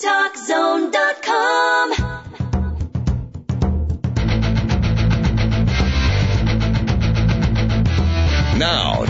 TalkZone.com.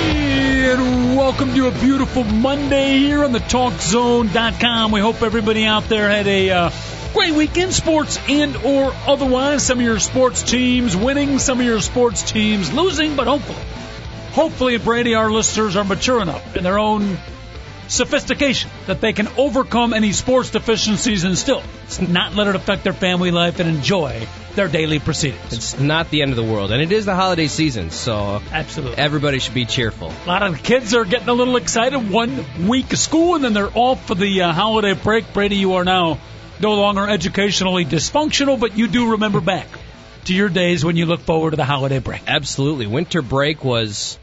And welcome to a beautiful Monday here on the TalkZone.com. We hope everybody out there had a uh, great weekend, sports and or otherwise. Some of your sports teams winning, some of your sports teams losing, but hopefully, hopefully, Brady, our listeners are mature enough in their own sophistication that they can overcome any sports deficiencies and still not let it affect their family life and enjoy their daily proceedings. It's not the end of the world, and it is the holiday season, so Absolutely. everybody should be cheerful. A lot of the kids are getting a little excited. One week of school, and then they're off for the uh, holiday break. Brady, you are now no longer educationally dysfunctional, but you do remember back to your days when you look forward to the holiday break. Absolutely. Winter break was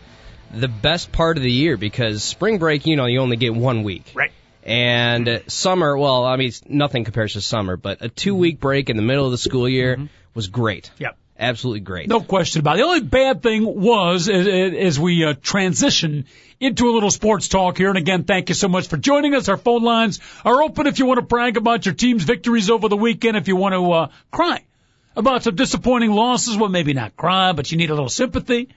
the best part of the year because spring break, you know, you only get one week. Right. And summer, well, I mean, nothing compares to summer, but a two week break in the middle of the school year was great. Yep. Absolutely great. No question about it. The only bad thing was as, as we uh, transition into a little sports talk here. And again, thank you so much for joining us. Our phone lines are open if you want to brag about your team's victories over the weekend. If you want to uh, cry about some disappointing losses, well, maybe not cry, but you need a little sympathy.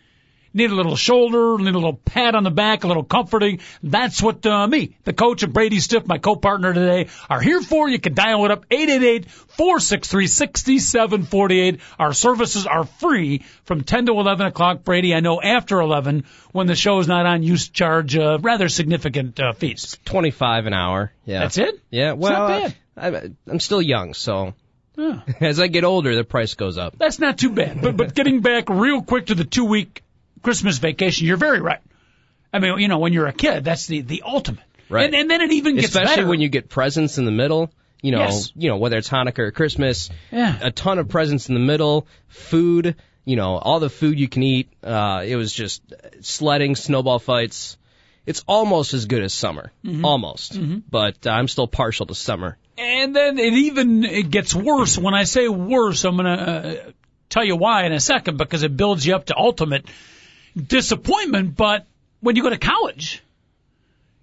Need a little shoulder, need a little pat on the back, a little comforting. That's what uh, me, the coach of Brady Stiff, my co-partner today, are here for. You can dial it up 888-463-6748. Our services are free from 10 to 11 o'clock. Brady, I know after 11, when the show is not on, you charge uh, rather significant uh, fees. 25 an hour. Yeah. That's it? Yeah, well, I, I'm still young, so as I get older, the price goes up. That's not too bad. But but getting back real quick to the two week Christmas vacation, you're very right. I mean, you know, when you're a kid, that's the the ultimate. Right. And, and then it even gets Especially better. when you get presents in the middle. You know, Yes. you know whether it's Hanukkah or Christmas. Yeah. A ton of presents in the middle, food. You know, all the food you can eat. Uh, it was just sledding, snowball fights. It's almost as good as summer, Mm-hmm. almost. But uh, I'm still partial to summer. And then it even it gets worse. When I say worse, I'm going to uh, tell you why in a second because it builds you up to ultimate disappointment. But when you go to college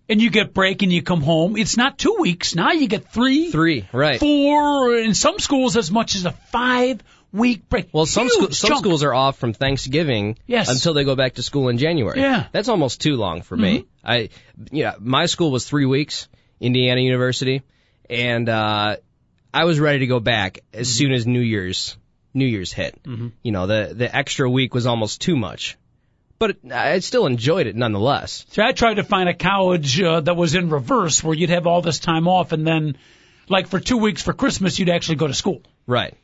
and you get break and you come home, it's not two weeks. Now you get three, Three, right? four, in some schools as much as a five week break. Well, some school, some chunk. schools are off from Thanksgiving Yes. until they go back to school in January. Yeah. Mm-hmm. that's almost too long for me. I, yeah, my school was three weeks, Indiana University, and uh, I was ready to go back as Mm-hmm. soon as New Year's New Year's hit. You know, the the extra week was almost too much, but I still enjoyed it nonetheless. See, I tried to find a college uh, that was in reverse where you'd have all this time off and then, like for two weeks for Christmas, you'd actually go to school. Right.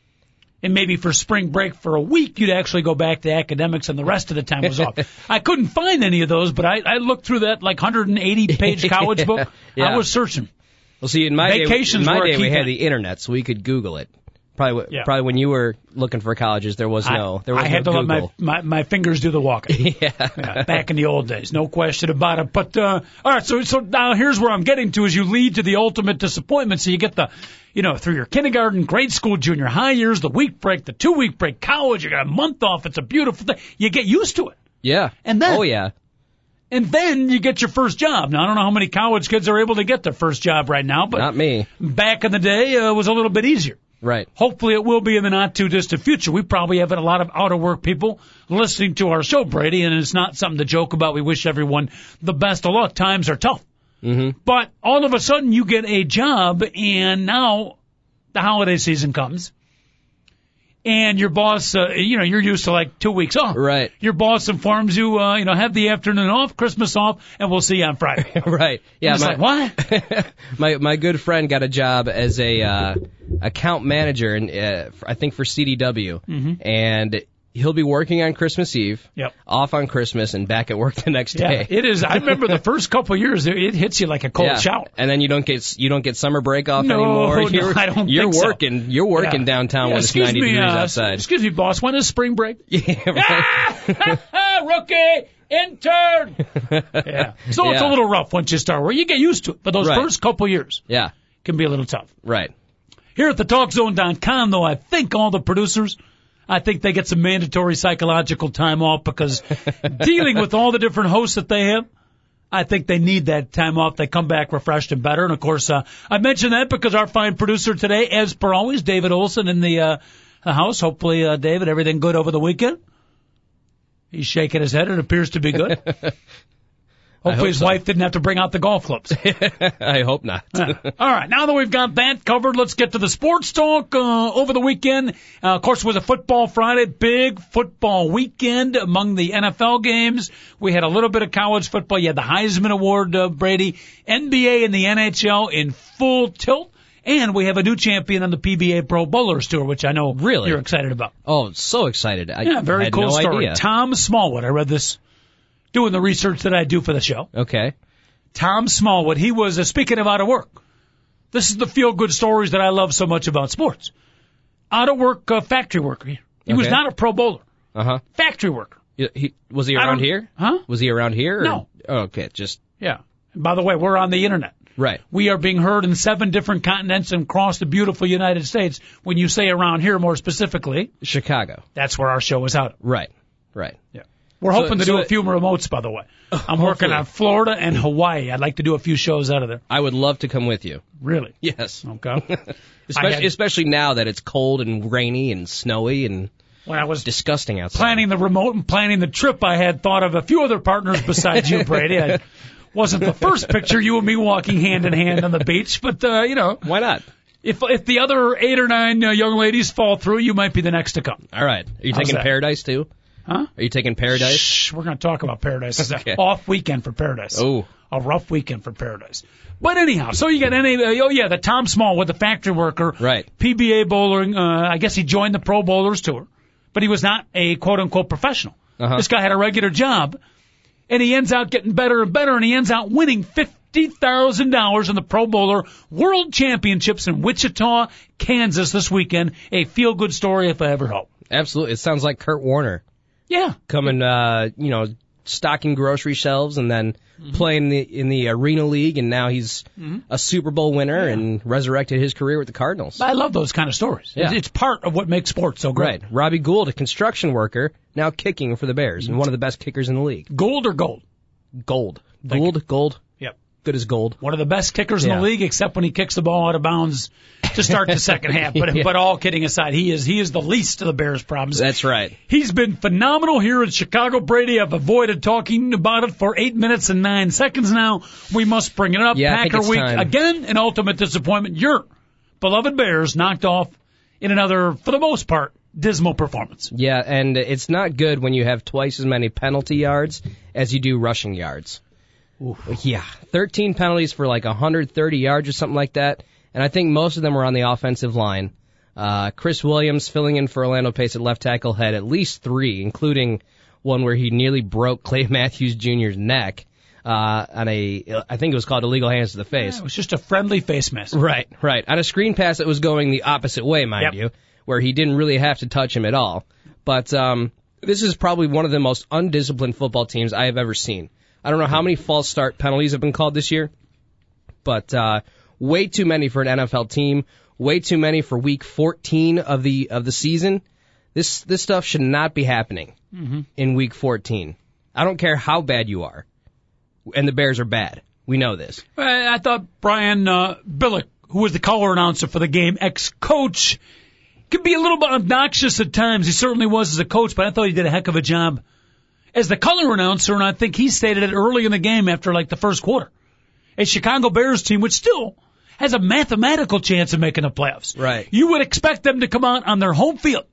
and maybe for spring break for a week you'd actually go back to academics and the rest of the time was off. I couldn't find any of those, but I, I looked through that like 180 page college book. Yeah. I was searching. Well, see, in my Vacations day, in my day we had the internet, so we could Google it. Probably, Yeah. probably when you were looking for colleges, there was no, I, there was I had no to let my, my my fingers do the walking. yeah. Yeah, back in the old days, no question about it. But uh, all right, so so now here's where I'm getting to: is you lead to the ultimate disappointment. So you get the, you know, through your kindergarten, grade school, junior high years, the week break, the two week break, college. You got a month off. It's a beautiful thing. You get used to it. Yeah. And then- oh yeah, And then you get your first job. Now I don't know how many college kids are able to get their first job right now, but not me. back in the day uh, it was a little bit easier. Right. Hopefully it will be in the not too distant future. We probably have a lot of out of work people listening to our show, Brady, and it's not something to joke about. We wish everyone the best of luck. Times are tough. Mm-hmm. But all of a sudden you get a job and now the holiday season comes. And your boss, uh, you know, you're used to like two weeks off. Right. Your boss informs you, uh, you know, have the afternoon off, Christmas off, and we'll see you on Friday. right. Yeah. My, like, what? my my good friend got a job as a uh, account manager, and uh, I think for CDW, Mm-hmm. and he'll be working on Christmas Eve, Yep. off on Christmas, and back at work the next Yeah, day. it is. I remember the first couple of years, it, it hits you like a cold Yeah. shower. And then you don't get you don't get summer break off No, anymore. no, You're, I don't you're think so. working. You're working Yeah. downtown Yeah, when it's 90 me, degrees uh, outside. Excuse me, boss. When is spring break? Yeah, right. Rookie intern. yeah. So it's a little rough once you start. Where you get used to it, but those Right. first couple years yeah, can be a little tough. right. Here at the TalkZone.com, though, I think all the producers, I think they get some mandatory psychological time off because dealing with all the different hosts that they have, I think they need that time off. They come back refreshed and better. And of course, uh, I mentioned that because our fine producer today, as per always, David Olson in the, uh, the house. Hopefully, uh, David, everything good over the weekend. He's shaking his head. It appears to be good. Hopefully, hope his so. wife didn't have to bring out the golf clubs. I hope not. Yeah. All right, now that we've got that covered, let's get to the sports talk. Uh, over the weekend, uh, of course, it was a football Friday, big football weekend among the NFL games. We had a little bit of college football. You had the Heisman Award, uh, Brady, NBA and the NHL in full tilt. And we have a new champion on the PBA Pro Bowlers Tour, which I know Really? you're excited about. Oh, so excited! I Yeah, very had cool no story. Idea. Tom Smallwood. I read this doing the research that I do for the show. Okay. Tom Smallwood. He was uh, speaking of out of work. This is the feel good stories that I love so much about sports. Out of work uh, factory worker. He was not a pro bowler. Uh huh. Factory worker. He, was he around here? Huh? Was he around here? Or? No. Oh, okay, just Yeah. By the way, we're on the internet. right. We are being heard in seven different continents and across the beautiful United States. When you say around here, more specifically, Chicago. that's where our show is out. Right. Right. Yeah. We're So- hoping to so do a few remotes, by the way. I'm working Hopefully. on Florida and Hawaii. I'd like to do a few shows out of there. I would love to come with you. Really? Yes. Okay. Especially, had- especially now that it's cold and rainy and snowy and when I was disgusting outside. planning the remote and planning the trip, I had thought of a few other partners besides you, Brady. I wasn't the first picture you and me walking hand in hand on the beach, but uh, you know, Why not? if if the other eight or nine uh, young ladies fall through, you might be the next to come. All right. Are you How's taking that? Paradise too? Huh? Are you taking Paradise? Shh, we're going to talk about Paradise. It's Okay. an off weekend for Paradise. Oh. A rough weekend for Paradise. But anyhow, so you got any, oh yeah, the Tom Smallwood the factory worker. Right. PBA bowling, uh, I guess he joined the Pro Bowlers Tour, but he was not a quote unquote professional. Uh-huh. This guy had a regular job, and he ends out getting better and better, and he ends out winning fifty thousand dollars in the Pro Bowler World Championships in Wichita, Kansas this weekend. A feel good story if I ever hope. Absolutely. It sounds like Kurt Warner Yeah. coming, uh, you know, stocking grocery shelves and then Mm-hmm. playing the, in the Arena League, and now he's a Super Bowl winner and resurrected his career with the Cardinals. I love those kind of stories. Yeah. It's, part of what makes sports so great. Right. Robbie Gould, a construction worker, now kicking for the Bears and one of the best kickers in the league. Gold or gold? Gold. Thank Gold. Good as gold. One of the best kickers in the league, except when he kicks the ball out of bounds to start the second half. But Yeah. but all kidding aside, he is he is the least of the Bears' problems. That's right. He's been phenomenal here in Chicago, Brady. I've avoided talking about it for eight minutes and nine seconds now. We must bring it up. Yeah, Packer week time. again, an ultimate disappointment. Your beloved Bears knocked off in another, for the most part, dismal performance. Yeah, and it's not good when you have twice as many penalty yards as you do rushing yards. Yeah, 13 penalties for like 130 yards or something like that, and I think most of them were on the offensive line. Uh, Chris Williams filling in for Orlando Pace at left tackle had at least three, including one where he nearly broke Clay Matthews Jr.'s neck uh, on a, I think it was called illegal hands to the face. It was just a friendly face mask. Right, right. On a screen pass that was going the opposite way, mind Yep. you, where he didn't really have to touch him at all. But um, this is probably one of the most undisciplined football teams I have ever seen. I don't know how many false start penalties have been called this year, but uh, way too many for an NFL team. Way too many for Week 14 of the of the season. This this stuff should not be happening in Week 14. I don't care how bad you are, and the Bears are bad. We know this. I I thought Brian uh, Billick, who was the color announcer for the game, ex-coach, could be a little bit obnoxious at times. He certainly was as a coach, but I thought he did a heck of a job as the color announcer, and I think he stated it early in the game after like the first quarter. A Chicago Bears team, which still has a mathematical chance of making the playoffs. Right. You would expect them to come out on their home field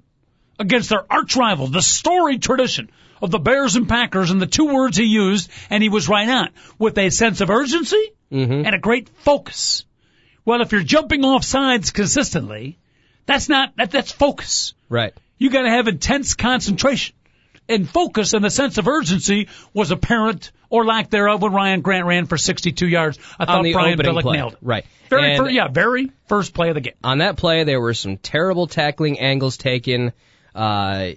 against their arch rival, the storied tradition of the Bears and Packers, and the two words he used, and he was right on, with a sense of urgency mm-hmm. and a great focus. Well, if you're jumping off sides consistently, that's not, that, that's focus. Right. You got to have intense concentration and focus, and the sense of urgency was apparent or lack thereof when Ryan Grant ran for 62 yards. I thought Brian Billick play. nailed it. Right. Very, And- fir- yeah, very first play of the game. on that play, there were some terrible tackling angles taken. Uh,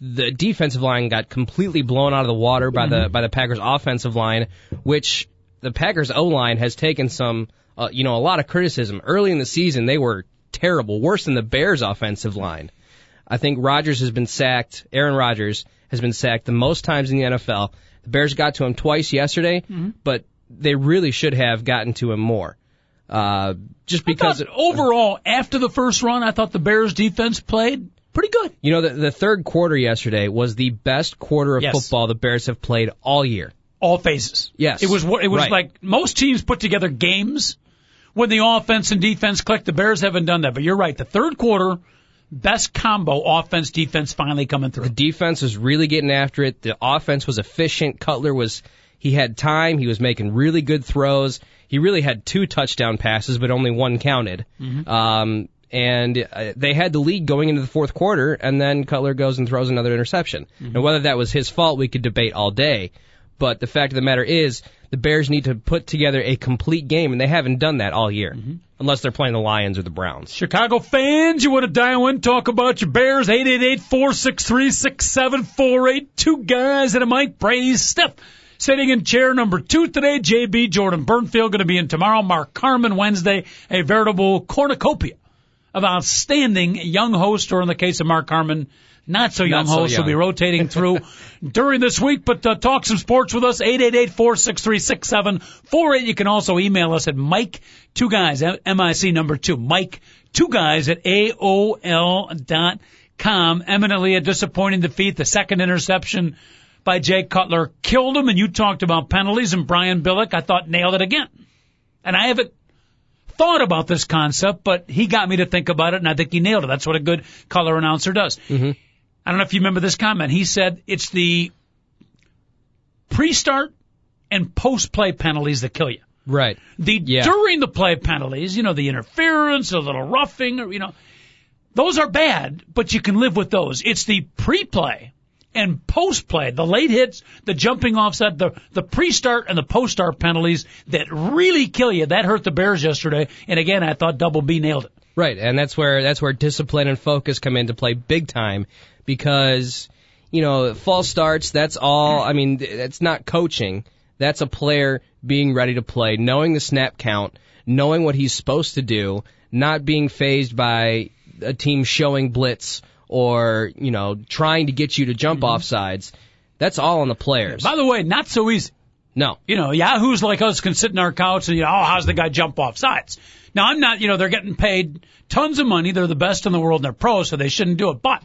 the defensive line got completely blown out of the water by the by the Packers offensive line, which the Packers O line has taken some, uh, you know, a lot of criticism. Early in the season, they were terrible, worse than the Bears offensive line. I think Rodgers has been sacked. Aaron Rodgers has been sacked the most times in the NFL. The Bears got to him twice yesterday, but they really should have gotten to him more. Uh, just because I thought overall, after the first run, I thought the Bears defense played pretty good. You know, the, the third quarter yesterday was the best quarter of Yes. football the Bears have played all year. All phases. Yes. It was it was Right. like most teams put together games when the offense and defense clicked. The Bears haven't done that, but you're right. The third quarter, best combo offense defense finally coming through. The defense was really getting after it. The offense was efficient. Cutler was, he had time. He was making really good throws. He really had two touchdown passes, but only one counted. Um, and uh, they had the lead going into the fourth quarter, and then Cutler goes and throws another interception. And whether that was his fault, we could debate all day. But the fact of the matter is, the Bears need to put together a complete game, and they haven't done that all year, mm-hmm. unless they're playing the Lions or the Browns. Chicago fans, you want to dial in, talk about your Bears, 888-463-6748. Two guys and a Mic Brady Stiff sitting in chair number two today. JB Jordan Burnfield going to be in tomorrow. Mark Carmen Wednesday. A veritable cornucopia of outstanding young hosts, or in the case of Mark Carmen, not so young Not so hosts will be rotating through during this week. But uh, talk some sports with us. 888-463-6748. You can also email us at Mic Two Guys, M-I-C number two, Mic Two Guys at AOL dot com. Eminently a disappointing defeat. The second interception by Jay Cutler killed him. And you talked about penalties and Brian Billick, I thought nailed it again. And I haven't thought about this concept, but he got me to think about it, and I think he nailed it. That's what a good color announcer does. Mm-hmm. I don't know if you remember this comment. He said it's the pre-start and post-play penalties that kill you. Right. The Yeah. during the play penalties, you know, the interference, a little roughing, or you know, those are bad, but you can live with those. It's the pre-play and post-play, the late hits, the jumping offset, the the pre-start and the post-start penalties that really kill you. That hurt the Bears yesterday, and again, I thought Double B nailed it. Right, and that's where that's where discipline and focus come into play big time because you know false starts. That's all. I mean, th- that's not coaching. That's a player being ready to play, knowing the snap count, knowing what he's supposed to do, not being phased by a team showing blitz or you know trying to get you to jump mm-hmm. off sides. That's all on the players. By the way, not so easy. No, You know, yahoos like us can sit in our couch and, you know, oh, how's the guy jump off sides? Now, I'm not, you know, they're getting paid tons of money. They're the best in the world and they're pros, so they shouldn't do it. But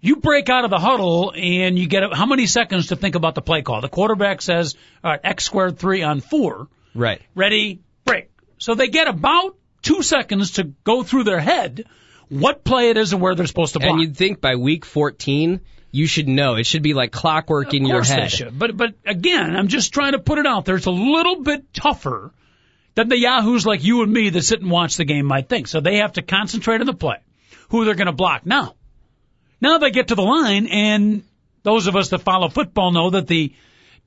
you break out of the huddle and you get how many seconds to think about the play call? The quarterback says, all right, X squared three on four. right. Ready, break. So they get about two seconds to go through their head what play it is and where they're supposed to block. And you'd think by week 14 you should know. It should be like clockwork in your course they head. should. But but again, I'm just trying to put it out there. It's a little bit tougher than the yahoos like you and me that sit and watch the game might think. So they have to concentrate on the play, who they're going to block. Now, now they get to the line, and those of us that follow football know that the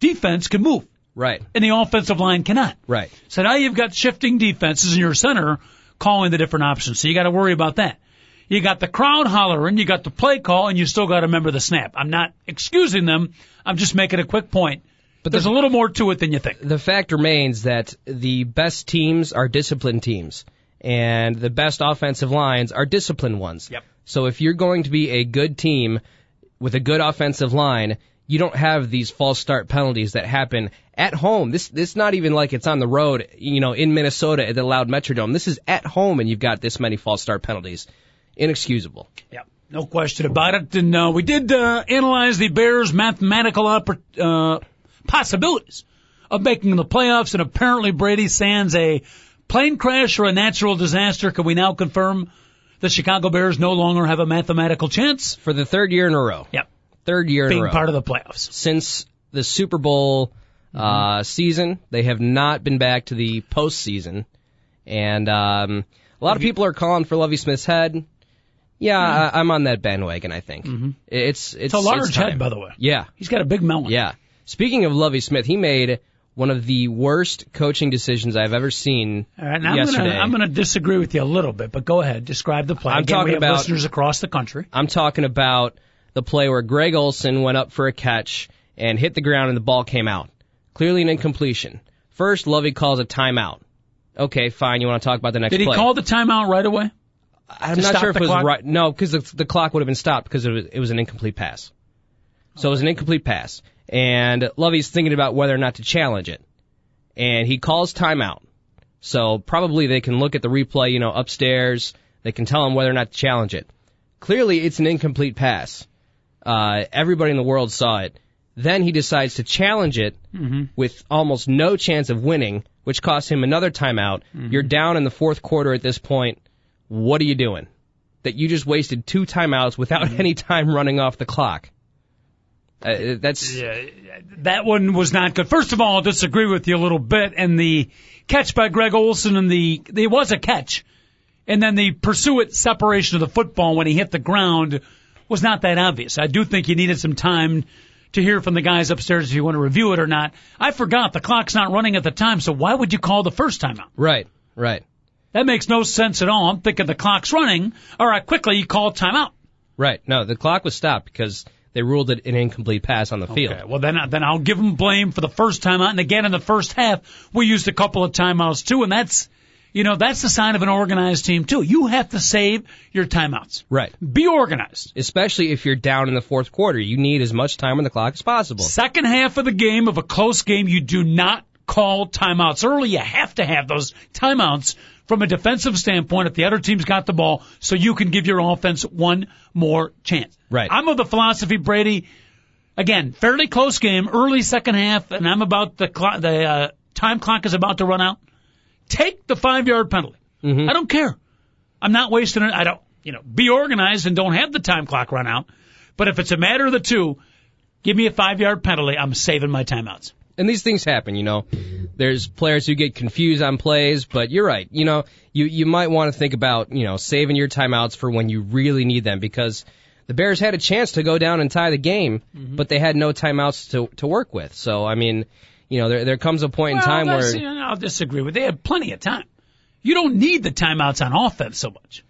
defense can move Right. and the offensive line cannot. Right. So now you've got shifting defenses in your center calling the different options. So you got to worry about that. You got the crowd hollering, you got the play call, and you still got to remember the snap. I'm not excusing them. I'm just making a quick point. But there's a little more to it than you think. The fact remains that the best teams are disciplined teams, and the best offensive lines are disciplined ones. Yep. So if you're going to be a good team with a good offensive line, you don't have these false start penalties that happen at home. This this not even like it's on the road, you know, in Minnesota at the loud Metrodome. This is at home, and you've got this many false start penalties. Inexcusable. Yep. No question about it. And uh, we did uh, analyze the Bears' mathematical oppor- uh, possibilities of making the playoffs, and apparently Brady Sands a plane crash or a natural disaster. Can we now confirm the Chicago Bears no longer have a mathematical chance? For the third year in a row. Yep. Third year in a Being row. part of the playoffs. since the Super Bowl uh, season. They have not been back to the postseason, and um, a lot of people are calling for Lovie Smith's head. Yeah, I, I'm on that bandwagon. I think it's it's It's a large it's head, by the way. Yeah, He's got a big melon. yeah. Speaking of Lovie Smith, he made one of the worst coaching decisions I've ever seen All right, now I'm yesterday. I'm gonna disagree with you a little bit, but go ahead, describe the play. I'm Again, talking about- listeners across the country. I'm talking about the play where Greg Olsen went up for a catch and hit the ground and the ball came out. Clearly an incompletion. First, Lovie calls a timeout. Okay, fine. You want to talk about the next Did he play? call the timeout right away? I'm not sure if it was clock? right. No, because the, the clock would have been stopped because it was, it was an incomplete pass. So it was an incomplete pass. And Lovie's thinking about whether or not to challenge it. And he calls timeout. So probably they can look at the replay, you know, upstairs. They can tell him whether or not to challenge it. Clearly it's an incomplete pass. Uh, everybody in the world saw it. Then he decides to challenge it mm-hmm. with almost no chance of winning, which costs him another timeout. Mm-hmm. You're down in the fourth quarter at this point. What are you doing? That you just wasted two timeouts without mm-hmm. any time running off the clock. Uh, that's That one was not good. First of all, I'll disagree with you a little bit. And the catch by Greg Olsen and the there was a catch, and then the pursuit separation of the football when he hit the ground was not that obvious. I do think you needed some time to hear from the guys upstairs if you want to review it or not. I forgot the clock's not running at the time, so why would you call the first time out? right, right, That makes no sense at all. I'm thinking the clock's running. All right, quickly you call timeout. right. No, the clock was stopped because they ruled it an incomplete pass on the field. Okay, well then then I'll give them blame for the first time out, and again in the first half we used a couple of timeouts too, and that's you know that's the sign of an organized team too. You have to save your timeouts. Right. Be organized. Especially if you're down in the fourth quarter, you need as much time on the clock as possible. Second half of the game of a close game, you do not call timeouts early. You have to have those timeouts from a defensive standpoint if the other team's got the ball, so you can give your offense one more chance. Right. I'm of the philosophy, Brady. Again, fairly close game, early second half, and I'm about the clock, the uh, time clock is about to run out. Take the five yard penalty. I don't care. I'm not wasting it. I don't, you know, be organized and don't have the time clock run out. But if it's a matter of the two, give me a five yard penalty. I'm saving my timeouts. And these things happen, you know. There's players who get confused on plays, but you're right. You know, you you might want to think about, you know, saving your timeouts for when you really need them because the Bears had a chance to go down and tie the game, but they had no timeouts to to work with. So, I mean, you know, there there comes a point in time where you know, I'll disagree with. They had plenty of time. You don't need the timeouts on offense so much.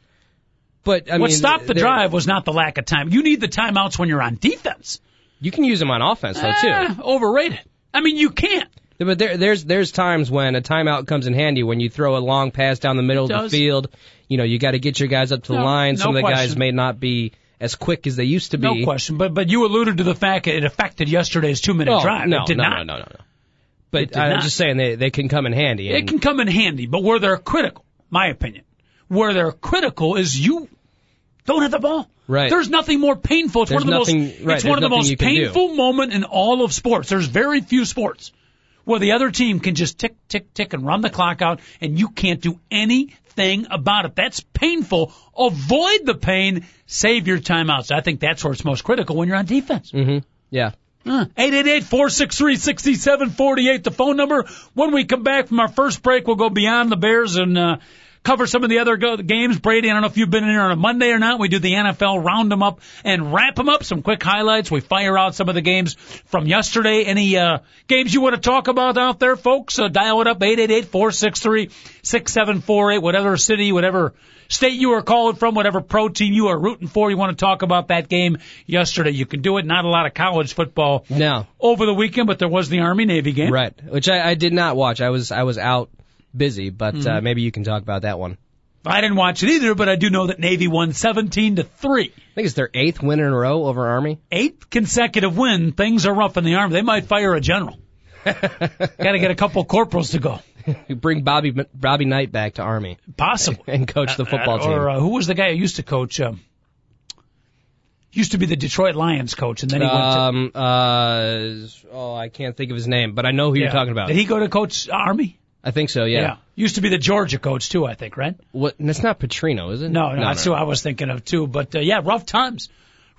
but I what mean, stopped the drive was not the lack of time. You need the timeouts when you're on defense. You can use them on offense though too. Eh, overrated. I mean, you can't. But there, there's there's times when a timeout comes in handy when you throw a long pass down the middle of the field. You know, you got to get your guys up to the No, line. no Some of the guys may not be as quick as they used to be. No question. But but you alluded to the fact that it affected yesterday's two minute Oh, drive. no, it did no, not. no, no, no, no. But I'm not. just saying they they can come in handy. It can come in handy, but where they're critical, my opinion, where they're critical is you don't have the ball. Right. There's nothing more painful. It's There's one of the nothing- most. right, it's one of the most can do. painful moment in all of sports. There's very few sports where the other team can just tick, tick, tick, and run the clock out, and you can't do anything about it. That's painful. Avoid the pain. Save your timeouts. I think that's where it's most critical when you're on defense. Mm-hmm. Yeah. Eight eight eight four six three sixty seven forty eight. The phone number. When we come back from our first break, we'll go beyond the Bears and uh, cover some of the other go- games. Brady, I don't know if you've been in here on a Monday or not. We do the NFL round them up and wrap them up. Some quick highlights. We fire out some of the games from yesterday. Any uh, games you want to talk about out there, folks? Uh, dial it up eight eight eight four six three six seven four eight. Whatever city, whatever state you are calling from, whatever pro team you are rooting for. You want to talk about that game yesterday? You can do it. Not a lot of college football No. over the weekend, but there was the Army Navy game. Right. Which I, I did not watch. I was I was out busy, but Mm-hmm. uh, maybe you can talk about that one. I didn't watch it either, but I do know that Navy won 17 to 3. I think it's their eighth win in a row over Army. Eighth consecutive win. Things are rough in the Army. They might fire a general. Got to get a couple corporals to go. Bring Bobby Bobby Knight back to Army Possible. and coach the football Uh, team. Or uh, who was the guy who used to coach? Um, used to be the Detroit Lions coach, and then he went to. um. Uh. Oh, I can't think of his name, but I know who Yeah. you're talking about. Did he go to coach Army? I think so. Yeah. Used to be the Georgia coach too, I think, right? What? That's not Petrino, is it? No, no, that's who I was thinking of too. But uh, yeah, rough times.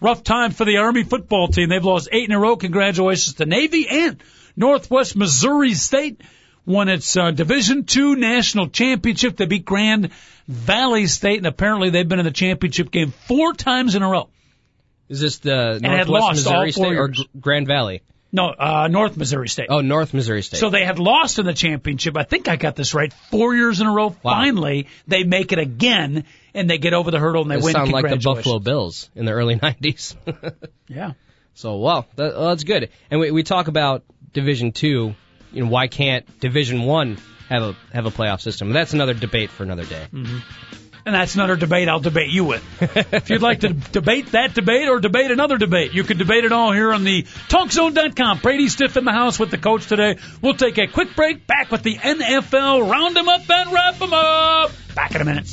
Rough time for the Army football team. They've lost eight in a row. Congratulations to Navy and Northwest Missouri State. won its uh, Division Two national championship. They beat Grand Valley State, and apparently they've been in the championship game four times in a row. Is this the And Northwest Missouri State or years. Grand Valley? No, uh, North Missouri State. Oh, North Missouri State. So they had lost in the championship. I think I got this right. Four years in a row. Wow. Finally, they make it again, and they get over the hurdle and they They win. sound like the Buffalo Bills in the early '90s. Yeah. so, well, that, well, that's good. And we, we talk about Division Two. You know, why can't Division One have a have a playoff system? That's another debate for another day. And that's another debate I'll debate you with. if you'd like to debate that debate or debate another debate, you can debate it all here on the TalkZone.com. Brady Stiff in the house with the coach today. We'll take a quick break. Back with the NFL. Round them up and wrap them up. Back in a minute.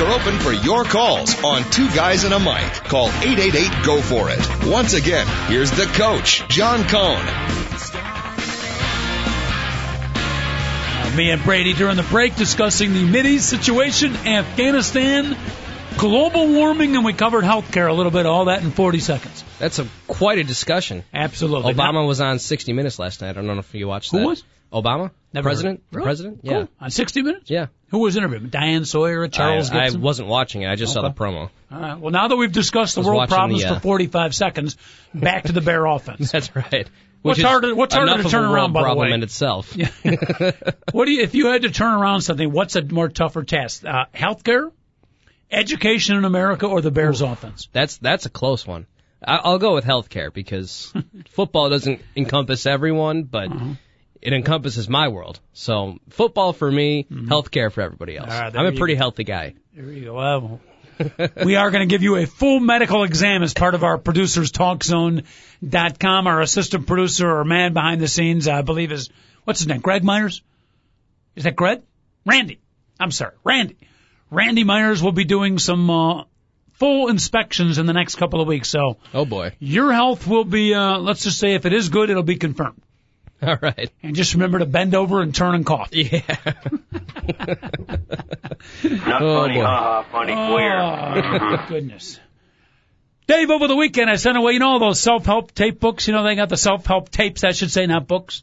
Lines are open for your calls on Two Guys and a Mic. Call 888 Go For It. Once again, here's the coach, John Cohn. Uh, me and Brady during the break discussing the Mideast situation, Afghanistan, global warming, and we covered healthcare a little bit. All that in 40 seconds. That's a quite a discussion. Absolutely. Obama was on 60 Minutes last night. I don't know if you watched Who that. was? Obama? Never President? Really? President? Cool. Yeah. On 60 Minutes? Yeah. Who was interviewed? Diane Sawyer, or Charles I, I wasn't watching it. I just saw the promo. All right. Well, now that we've discussed the world problems the, uh, for 45 seconds, back to the Bear offense. That's right. What's Which is harder- what's harder to turn around, by the problem way? in itself. What do you, if you had to turn around something, what's a more tougher task? Uh, healthcare, education in America, or the Bears offense? That's that's a close one. I, I'll go with healthcare because football doesn't encompass everyone, but Uh-huh. It encompasses my world. So football for me, healthcare for everybody else. Mm-hmm. Right, I'm a pretty go. healthy guy. There you go. Well, we are going to give you a full medical exam as part of our producers talkzone.com. Our assistant producer or man behind the scenes, I believe is, what's his name? Greg Myers? Is that Greg? Randy. I'm sorry. Randy. Randy Myers will be doing some, uh, full inspections in the next couple of weeks. So Oh boy. your health will be, uh, let's just say if it is good, it'll be confirmed. All right. And just remember to bend over and turn and cough. Yeah. Not Oh, funny, boy. haha, funny, queer. Oh, goodness. Dave, over the weekend I sent away, you know, all those self-help tape books. You know, they got the self-help tapes, I should say, not books.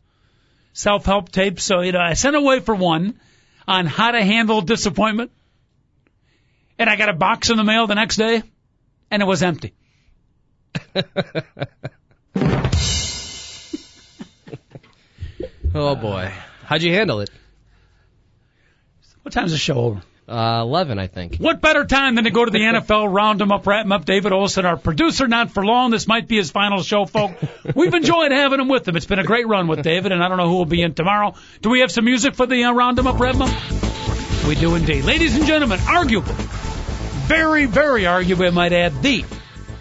Self-help tapes. So, you know, I sent away for one on how to handle disappointment. And I got a box in the mail the next day, and it was empty. oh boy. How'd you handle it? What time's the show over? Uh, 11, I think. What better time than to go to the NFL, round round 'em up, wrap up? David Olson, our producer, not for long. This might be his final show, folk. We've enjoyed having him with him. It's been a great run with David, and I don't know who will be in tomorrow. Do we have some music for the uh, round up, wrap up? We do indeed. Ladies and gentlemen, arguably, very, very arguably, I might add, the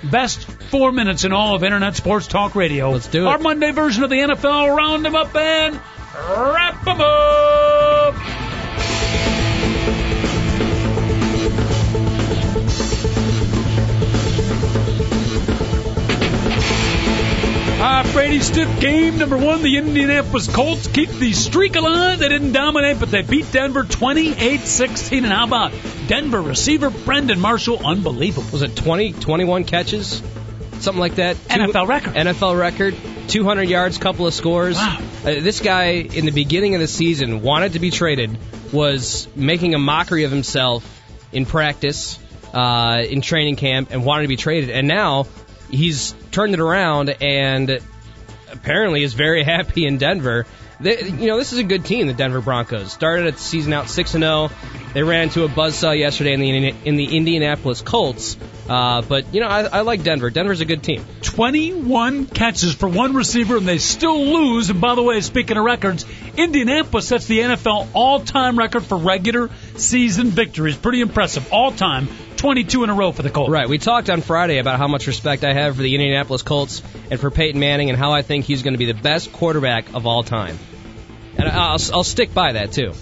best four minutes in all of Internet Sports Talk Radio. Let's do it. Our Monday version of the NFL, round 'em up and wrap them up. Uh, Brady Stiff game number one. The Indianapolis Colts keep the streak alive. They didn't dominate, but they beat Denver 28-16. And how about Denver receiver Brandon Marshall? Unbelievable. Was it 20, 21 catches? Something like that? NFL record. NFL record. 200 yards, couple of scores. Wow. Uh, this guy, in the beginning of the season, wanted to be traded, was making a mockery of himself, in practice, uh, in training camp, and wanted to be traded. And now he's turned it around and apparently is very happy in Denver. They, you know, this is a good team, the Denver Broncos. Started at the season out 6 0. They ran into a buzzsaw yesterday in the in the Indianapolis Colts. Uh, but you know, I, I like Denver. Denver's a good team. 21 catches for one receiver, and they still lose. And by the way, speaking of records, Indianapolis sets the NFL all-time record for regular season victories. Pretty impressive, all-time. 22 in a row for the Colts. Right. We talked on Friday about how much respect I have for the Indianapolis Colts and for Peyton Manning and how I think he's going to be the best quarterback of all time. And I'll, I'll stick by that too.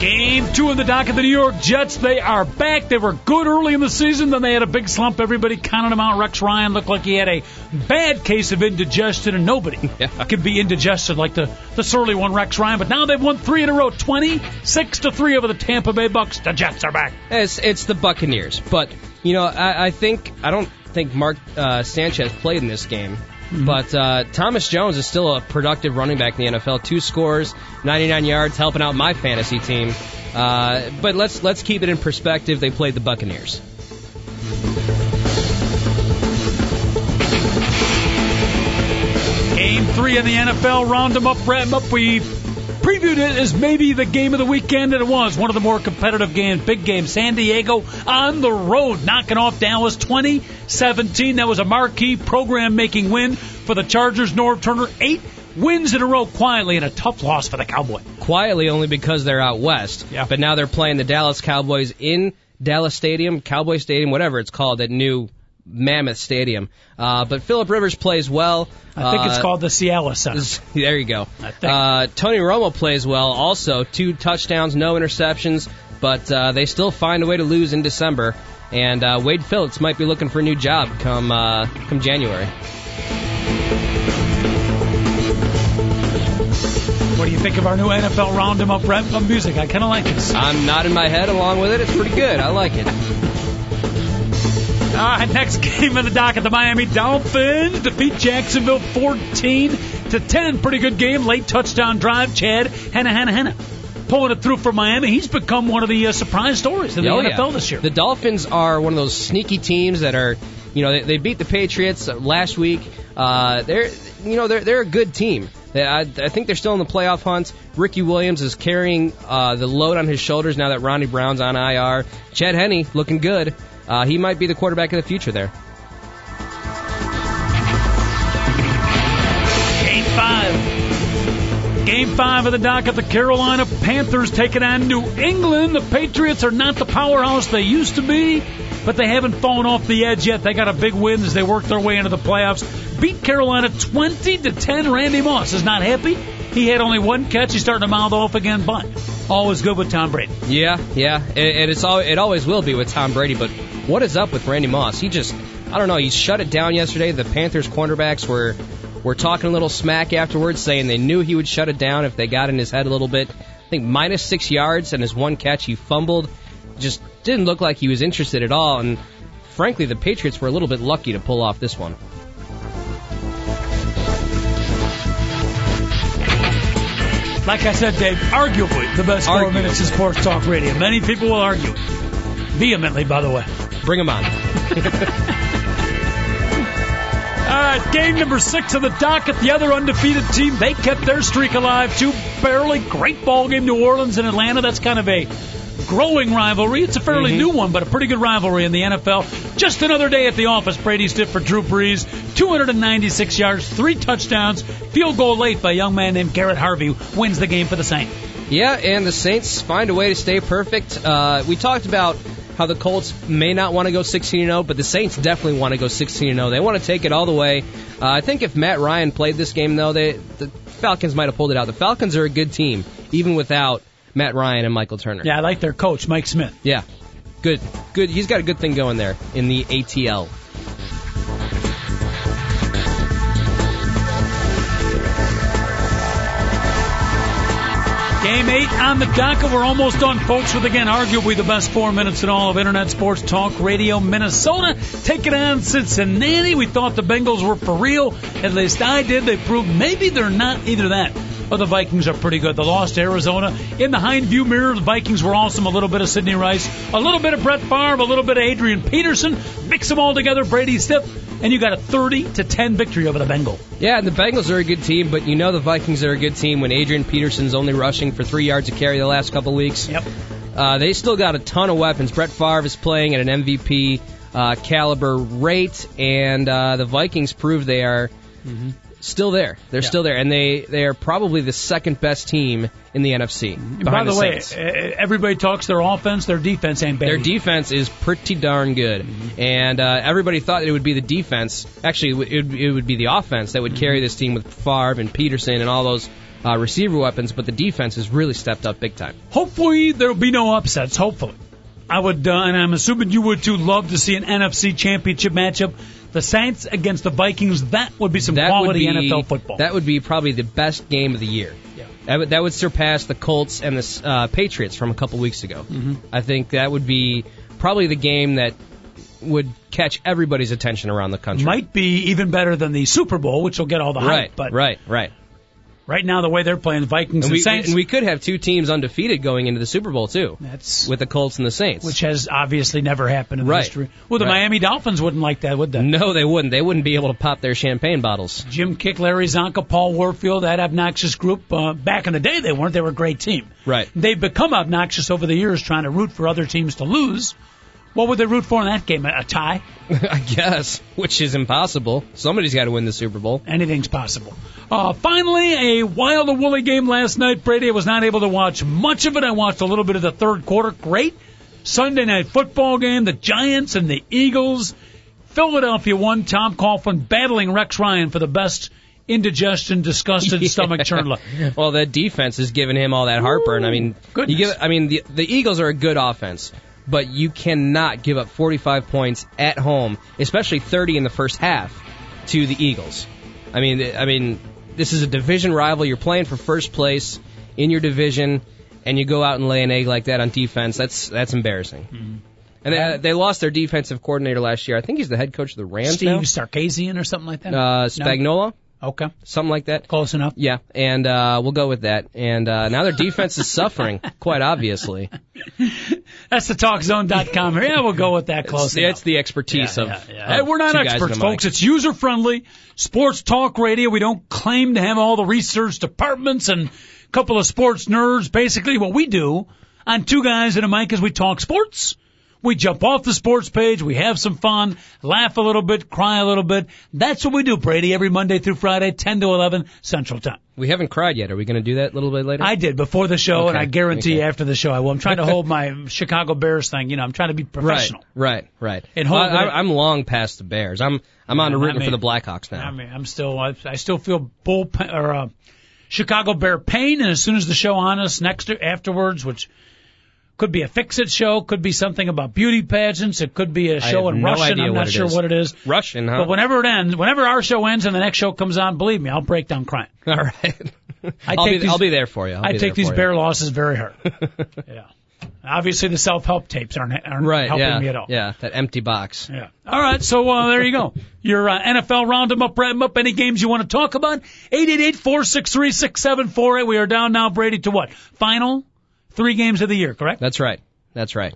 Game two in the dock of the New York Jets. They are back. They were good early in the season, then they had a big slump. Everybody counted them out. Rex Ryan looked like he had a bad case of indigestion, and nobody Yeah. could be indigested like the, the surly one, Rex Ryan. But now they've won three in a row 26 to 3 over the Tampa Bay Bucks. The Jets are back. It's it's the Buccaneers, but you know I, I think I don't think Mark uh, Sanchez played in this game. But uh, Thomas Jones is still a productive running back in the NFL. Two scores, 99 yards, helping out my fantasy team. Uh, but let's let's keep it in perspective. They played the Buccaneers. Game three in the NFL. Round them up, wrap 'em up. We previewed it as maybe the game of the weekend, and it was one of the more competitive games. Big game. San Diego on the road, knocking off Dallas 2017. That was a marquee program making win for the Chargers. Norv Turner, eight wins in a row quietly, and a tough loss for the Cowboy. quietly only because they're out west. Yeah. But now they're playing the Dallas Cowboys in Dallas Stadium, Cowboy Stadium, whatever it's called, that new Mammoth Stadium. Uh, but Philip Rivers plays well. I think it's Uh, called the Cialis Center. There you go. I think. Uh, Tony Romo plays well. Also, two touchdowns, no interceptions, but uh, they still find a way to lose in December. And uh, Wade Phillips might be looking for a new job come uh, come January. What do you think of our new NFL Round 'em Up wrap 'em music? I kind of like it. I'm nodding my head along with it. It's pretty good. I like it. All right, next game of the docket, the Miami Dolphins defeat Jacksonville 14 to 10. Pretty good game, late touchdown drive. Chad Henne Henne Henne pulling it through for Miami. He's become one of the uh, surprise stories in the Oh, NFL yeah. this year. The Dolphins are one of those sneaky teams that are, you know, they, they beat the Patriots last week. Uh, they're, you know, they're they're a good team. They, I, I think they're still in the playoff hunt. Ricky Williams is carrying uh, the load on his shoulders now that Ronnie Brown's on IR. Chad Henne looking good. Uh, he might be the quarterback of the future there. Game five. Game five of the docket, the Carolina Panthers taking on New England. The Patriots are not the powerhouse they used to be, but they haven't fallen off the edge yet. They got a big win as they work their way into the playoffs. Beat Carolina 20 to 10. Randy Moss is not happy. He had only one catch. He's starting to mouth off again, but always good with Tom Brady. Yeah, yeah, and, and it's all it always will be with Tom Brady. But what is up with Randy Moss? He just, I don't know. He shut it down yesterday. The Panthers cornerbacks were were talking a little smack afterwards, saying they knew he would shut it down if they got in his head a little bit. I think minus six yards and his one catch, he fumbled. Just didn't look like he was interested at all. And frankly, the Patriots were a little bit lucky to pull off this one. Like I said, Dave, arguably the best four Arguably. minutes in sports talk radio. Many people will argue vehemently, by the way. Bring him on. All right, game number six of the docket. The other undefeated team, they kept their streak alive too. Barely great ball game. New Orleans and Atlanta. That's kind of a growing rivalry. It's a fairly new one, but a pretty good rivalry in the NFL. Just another day at the office. Brady stiff for Drew Brees. 296 yards, three touchdowns, field goal late by a young man named Garrett Hartley wins the game for the Saints. Yeah, and the Saints find a way to stay perfect. Uh, we talked about how the Colts may not want to go 16 0, but the Saints definitely want to go 16 0. They want to take it all the way. Uh, I think if Matt Ryan played this game, though, they, the Falcons might have pulled it out. The Falcons are a good team, even without Matt Ryan and Michael Turner. Yeah, I like their coach, Mike Smith. Yeah. Good. Good. He's got a good thing going there in the ATL. Game eight on the docket. We're almost done, folks, with again arguably the best four minutes in all of Internet Sports Talk Radio. Minnesota taking on Cincinnati. We thought the Bengals were for real. At least I did. They proved maybe they're not either that. But the Vikings are pretty good. They lost Arizona in the hind view mirror, the Vikings were awesome. A little bit of Sidney Rice, a little bit of Brett Favre, a little bit of Adrian Peterson. Mix them all together, Brady Stiff, and you got a 30 to 10 victory over the Bengals. Yeah, and the Bengals are a good team, but you know the Vikings are a good team when Adrian Peterson's only rushing for three yards a carry the last couple weeks. Yep. Uh, they still got a ton of weapons. Brett Favre is playing at an MVP uh, caliber rate, and uh, the Vikings prove they are still there. They're Yeah. still there, and they they are probably the second best team in the NFC. By behind the, way, Saints. everybody talks their offense, their defense ain't bad. Their defense is pretty darn good, and uh, everybody thought it would be the defense. Actually, it would, it would- be the offense that would carry this team with Favre and Peterson and all those uh, receiver weapons. But the defense has really stepped up big time. Hopefully, there'll be no upsets. Hopefully, I would, uh, and I'm assuming you would too, love to see an NFC Championship matchup. The Saints against the Vikings. That would be some That quality be NFL football. that would be probably the best game of the year. Yeah. That would, that would surpass the Colts and the uh, Patriots from a couple weeks ago. Mm-hmm. I think that would be probably the game that would catch everybody's attention around the country. Might be even better than the Super Bowl, which will get all the hype. right, But right, right. Right now, the way they're playing, the Vikings And and, we, Saints, and we could have two teams undefeated going into the Super Bowl too, that's with the Colts and the Saints. which has obviously never happened in Right. history. Well, the Right. Miami Dolphins wouldn't like that, would they? no, they wouldn't. They wouldn't be able to pop their champagne bottles. Jim Kiick, Larry Csonka, Paul Warfield, that obnoxious group. Uh, back in the day, they weren't. They were a great team. Right. They've become obnoxious over the years, trying to root for other teams to lose. What would they root for in that game? A, a tie? I guess, which is impossible. Somebody's got to win the Super Bowl. Anything's possible. Uh, finally, a wild and woolly game last night. Brady was not able to watch much of it. I watched a little bit of the third quarter. Great Sunday night football game. The Giants and the Eagles. Philadelphia won. Tom Coughlin battling Rex Ryan for the best indigestion, disgusted stomach churn. Well, that defense is giving him all that heartburn. I mean, goodness. you give. I mean, the the Eagles are a good offense, but you cannot give up 45 points at home, especially 30 in the first half, to the Eagles. I mean, I mean, this is a division rival. You're playing for first place in your division, and you go out and lay an egg like that on defense. That's that's embarrassing. Mm-hmm. And they, they lost their defensive coordinator last year. I think he's the head coach of the Rams Steve now. Sarkisian or something like that? Uh, No? Okay, something like that. close enough. Yeah, and uh, we'll go with that. And uh, now their defense is suffering, quite obviously. That's the TalkZone.com. Yeah, we'll go with that close It's, enough. it's the expertise Yeah, of. yeah, yeah. Hey, we're not experts, folks. It's user friendly sports talk radio. We don't claim to have all the research departments and a couple of sports nerds. Basically, what we do on Two Guys and a Mic is we talk sports. We jump off the sports page. We have some fun, laugh a little bit, cry a little bit. That's what we do, Brady, every Monday through Friday, 10 to 11 Central Time. We haven't cried yet. Are we going to do that a little bit later? I did before the show, and I guarantee okay. after the show I will. I'm trying to hold my Chicago Bears thing. You know, I'm trying to be professional. right, right. right. And Well, I, I'm long past the Bears. I'm I'm on to Yeah, rooting for the Blackhawks now. I mean, I'm still, I, I still feel bull or uh, Chicago Bear pain, and as soon as the show on us next afterwards, which could be a fix-it show, could be something about beauty pageants, it could be a show in no Russian. I'm not sure is. what it is. Russian, huh? But whenever it ends, whenever our show ends and the next show comes on, believe me, I'll break down crying. All right. I I'll be these- I'll be there for you. I'll I take these bear you. losses very hard. yeah. Obviously, the self-help tapes aren't, aren't Right. helping yeah. me at all. Yeah. That empty box. Yeah. All right. So uh, there you go. Your uh, NFL round 'em up, wrap 'em up. Any games you want to talk about? Eight eight eight four six three six seven four eight. We are down now, Brady, to what? Final three games of the year, correct? That's right. That's right.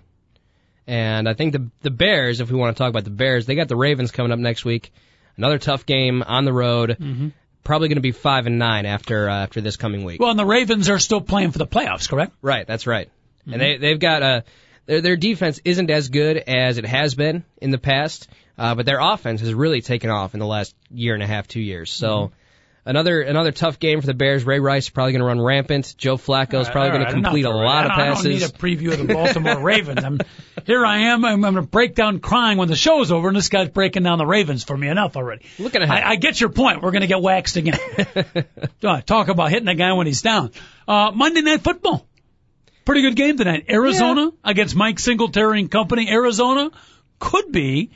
And I think the the Bears, if we want to talk about the Bears, they got the Ravens coming up next week. Another tough game on the road. Mm-hmm. Probably going to be five and nine after uh, after this coming week. Well, and the Ravens are still playing for the playoffs, correct? Right, that's right. Mm-hmm. And they they've got a their their defense isn't as good as it has been in the past, uh, but their offense has really taken off in the last year and a half, two years. So Mm-hmm. Another another tough game for the Bears. Ray Rice is probably going to run rampant. Joe Flacco is probably All going to complete a lot of. I don't- passes. I don't need a preview of the Baltimore Ravens. I'm here. I am. I'm, I'm going to break down crying when the show's over, and this guy's breaking down the Ravens for me enough already. Looking ahead. I, I get your point. We're going to get waxed again. Uh, Talk about hitting a guy when he's down. Uh, Monday Night Football. Pretty good game tonight. Arizona against Mike Singletary and company. Arizona could be